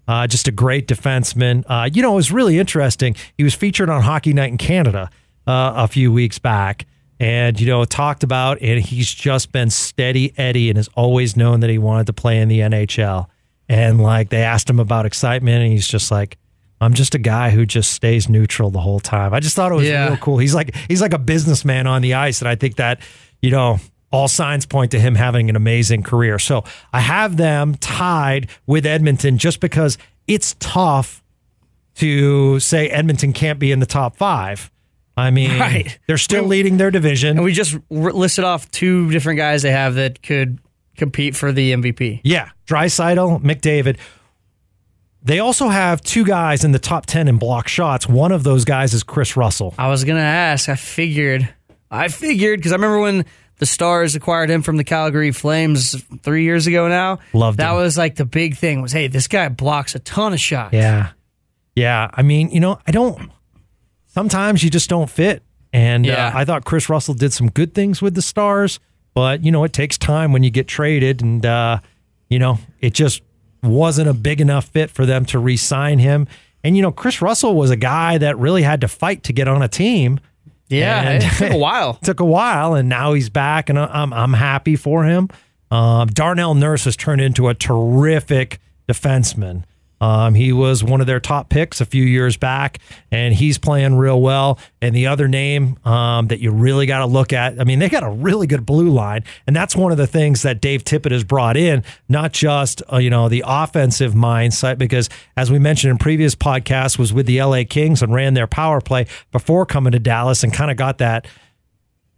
Uh, just a great defenseman. Uh, you know, it was really interesting. He was featured on Hockey Night in Canada uh, a few weeks back, and you know, talked about, and he's just been steady Eddie, and has always known that he wanted to play in the NHL. And like they asked him about excitement, and he's just like, "I'm just a guy who just stays neutral the whole time." I just thought it was Yeah. real cool. He's like he's like a businessman on the ice, and I think that you know all signs point to him having an amazing career. So I have them tied with Edmonton just because it's tough to say Edmonton can't be in the top five. I mean, Right. they're still leading their division. And we just r- listed off two different guys they have that could compete for the MVP. Yeah, Draisaitl, McDavid. They also have two guys in the top 10 in block shots. One of those guys is Kris Russell. I was gonna ask. I figured. I figured because I remember when the Stars acquired him from the Calgary Flames three years ago. Now Loved that him. was like the big thing. Was hey, this guy blocks a ton of shots. Yeah. Yeah. I mean, you know, I don't, sometimes you just don't fit. And Yeah. uh, I thought Kris Russell did some good things with the Stars, but, you know, it takes time when you get traded. And, uh, you know, it just wasn't a big enough fit for them to re sign him. And, you know, Kris Russell was a guy that really had to fight to get on a team. yeah. And- it took a while. took a while, and now he's back, and I'm I'm happy for him. Um, Darnell Nurse has turned into a terrific defenseman. Um, he was one of their top picks a few years back, and he's playing real well. And the other name um, that you really got to look at, I mean, they got a really good blue line, and that's one of the things that Dave Tippett has brought in, not just uh, you know the offensive mindset, because as we mentioned in previous podcasts, was with the LA Kings and ran their power play before coming to Dallas, and kind of got that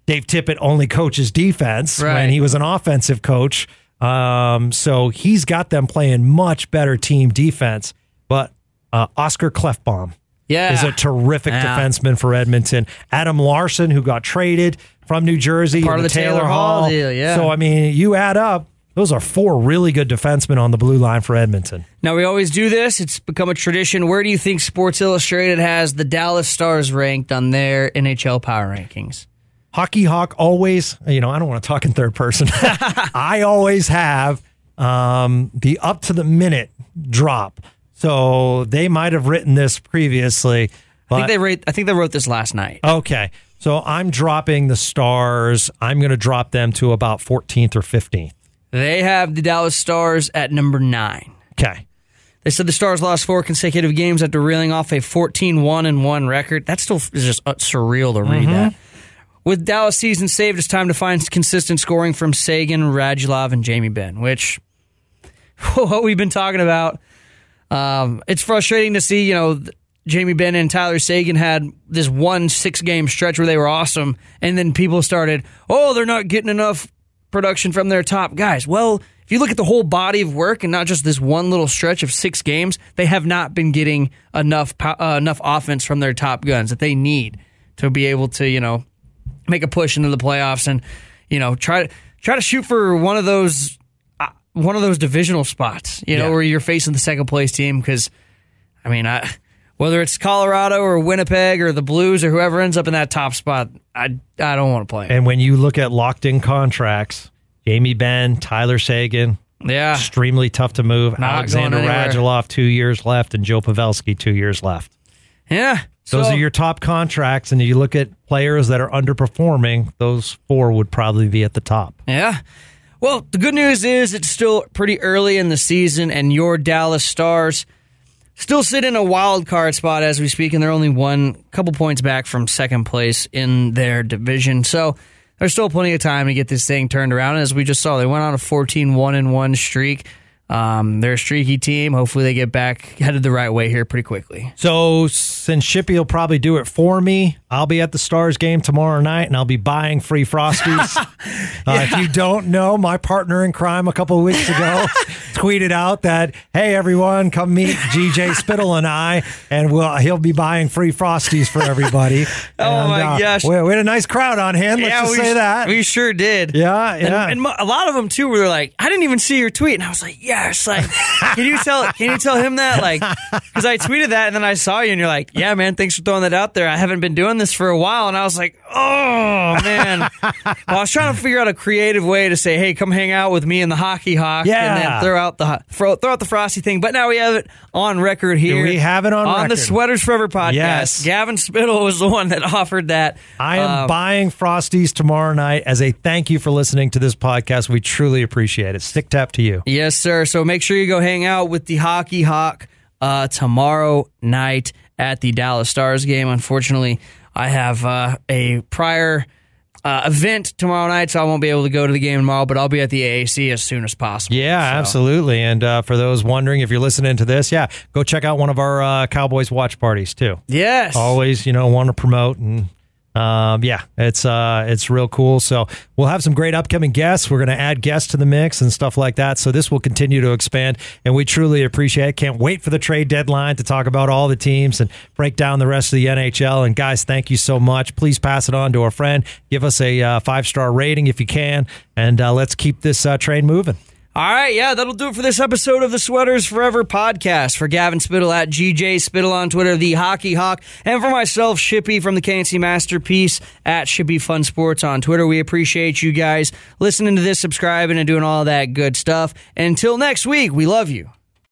Dave Tippett only coaches defense Right. when he was an offensive coach. Um, so he's got them playing much better team defense. But uh, Oscar Klefbom Yeah. is a terrific Yeah. defenseman for Edmonton. Adam Larsson, who got traded from New Jersey, Part of the Taylor Hall deal, yeah. So I mean, you add up. Those are four really good defensemen on the blue line for Edmonton. Now we always do this. It's become a tradition. Where do you think Sports Illustrated has the Dallas Stars ranked on their NHL power rankings? Hockey Hawk always, you know, I don't want to talk in third person. I always have um, the up to the minute drop. So they might have written this previously. I think they rate, I think they wrote this last night. okay. So I'm dropping the stars. I'm going to drop them to about 14th or 15th. They have the Dallas Stars at number nine. Okay. They said the Stars lost four consecutive games after reeling off a 14-1 and 1 record. That still is just uh, surreal to read that. With Dallas season saved, it's time to find consistent scoring from Seguin, Radulov, and Jamie Benn, which what we've been talking about. Um, it's frustrating to see, you know, Jamie Benn and Tyler Seguin had this one six game stretch where they were awesome, and then people started, oh, they're not getting enough production from their top guys. Well, if you look at the whole body of work and not just this one little stretch of six games, they have not been getting enough uh, enough offense from their top guns that they need to be able to, you know, make a push into the playoffs and you know try to try to shoot for one of those uh, one of those divisional spots. You know, Yeah. where you're facing the second place team because I mean, I, whether it's Colorado or Winnipeg or the Blues or whoever ends up in that top spot, I I don't want to play. And when you look at locked in contracts, Jamie Benn, Tyler Seguin, yeah, extremely tough to move. Not Alexander. Radulov, two years left, and Joe Pavelski, two years left. yeah. Those So- are your top contracts, and you look at players that are underperforming. Those four would probably be at the top. Yeah. Well, the good news is it's still pretty early in the season, and your Dallas Stars still sit in a wild card spot as we speak, and they're only one couple points back from second place in their division. So there's still plenty of time to get this thing turned around. As we just saw, they went on a 14 1 1 streak. Um, they're a streaky team. Hopefully, they get back headed the right way here pretty quickly. So since Shippy will probably do it for me, I'll be at the Stars game tomorrow night, and I'll be buying free frosties. uh, if you don't know, my partner in crime a couple of weeks ago tweeted out that, "Hey everyone, come meet GJ Spittle and I, and we'll he'll be buying free frosties for everybody." Oh, And, my uh, gosh. we, we had a nice crowd on hand. Let's just we say that. we sure did. Yeah, And, yeah. and mo- a lot of them too were like, I didn't even see your tweet, and I was like, yes, like, can you tell? Can you tell him that? Like, because I tweeted that, and then I saw you, and you're like, yeah, man, thanks for throwing that out there. I haven't been doing this for a while, and I was like, oh man. well, I was trying to figure out a creative way to say, hey, come hang out with me and the hockey hawk, and then throw out the throw, throw out the frosty thing. But now we have it on record here. We have it on on the. Sweaters Forever podcast. Yes. Gavin Spittle was the one that offered that. I am Um, buying Frosties tomorrow night as a thank you for listening to this podcast. We truly appreciate it. Stick tap to you. Yes, sir. So make sure you go hang out with the Hockey Hawk uh, tomorrow night at the Dallas Stars game. Unfortunately, I have uh, a prior uh, event tomorrow night, so I won't be able to go to the game tomorrow, but I'll be at the AAC as soon as possible. Yeah, So- absolutely. And uh, for those wondering if you're listening to this, yeah, go check out one of our uh, Cowboys watch parties too. Yes. Always, you know, want to promote and. Um, yeah, it's uh, it's real cool. So we'll have some great upcoming guests. We're going to add guests to the mix and stuff like that. So this will continue to expand, and we truly appreciate it. Can't wait for the trade deadline to talk about all the teams and break down the rest of the NHL. And guys, thank you so much. Please pass it on to a friend. Give us a uh, five star rating if you can, and uh, let's keep this uh, train moving. All right, yeah, that'll do it for this episode of the Sweaters Forever podcast. For Gavin Spittle at GJ Spittle on Twitter, the Hockey Hawk, and for myself, Shippy from the KNC Masterpiece at Shippy Fun Sports on Twitter. We appreciate you guys listening to this, subscribing, and doing all that good stuff. Until next week, we love you.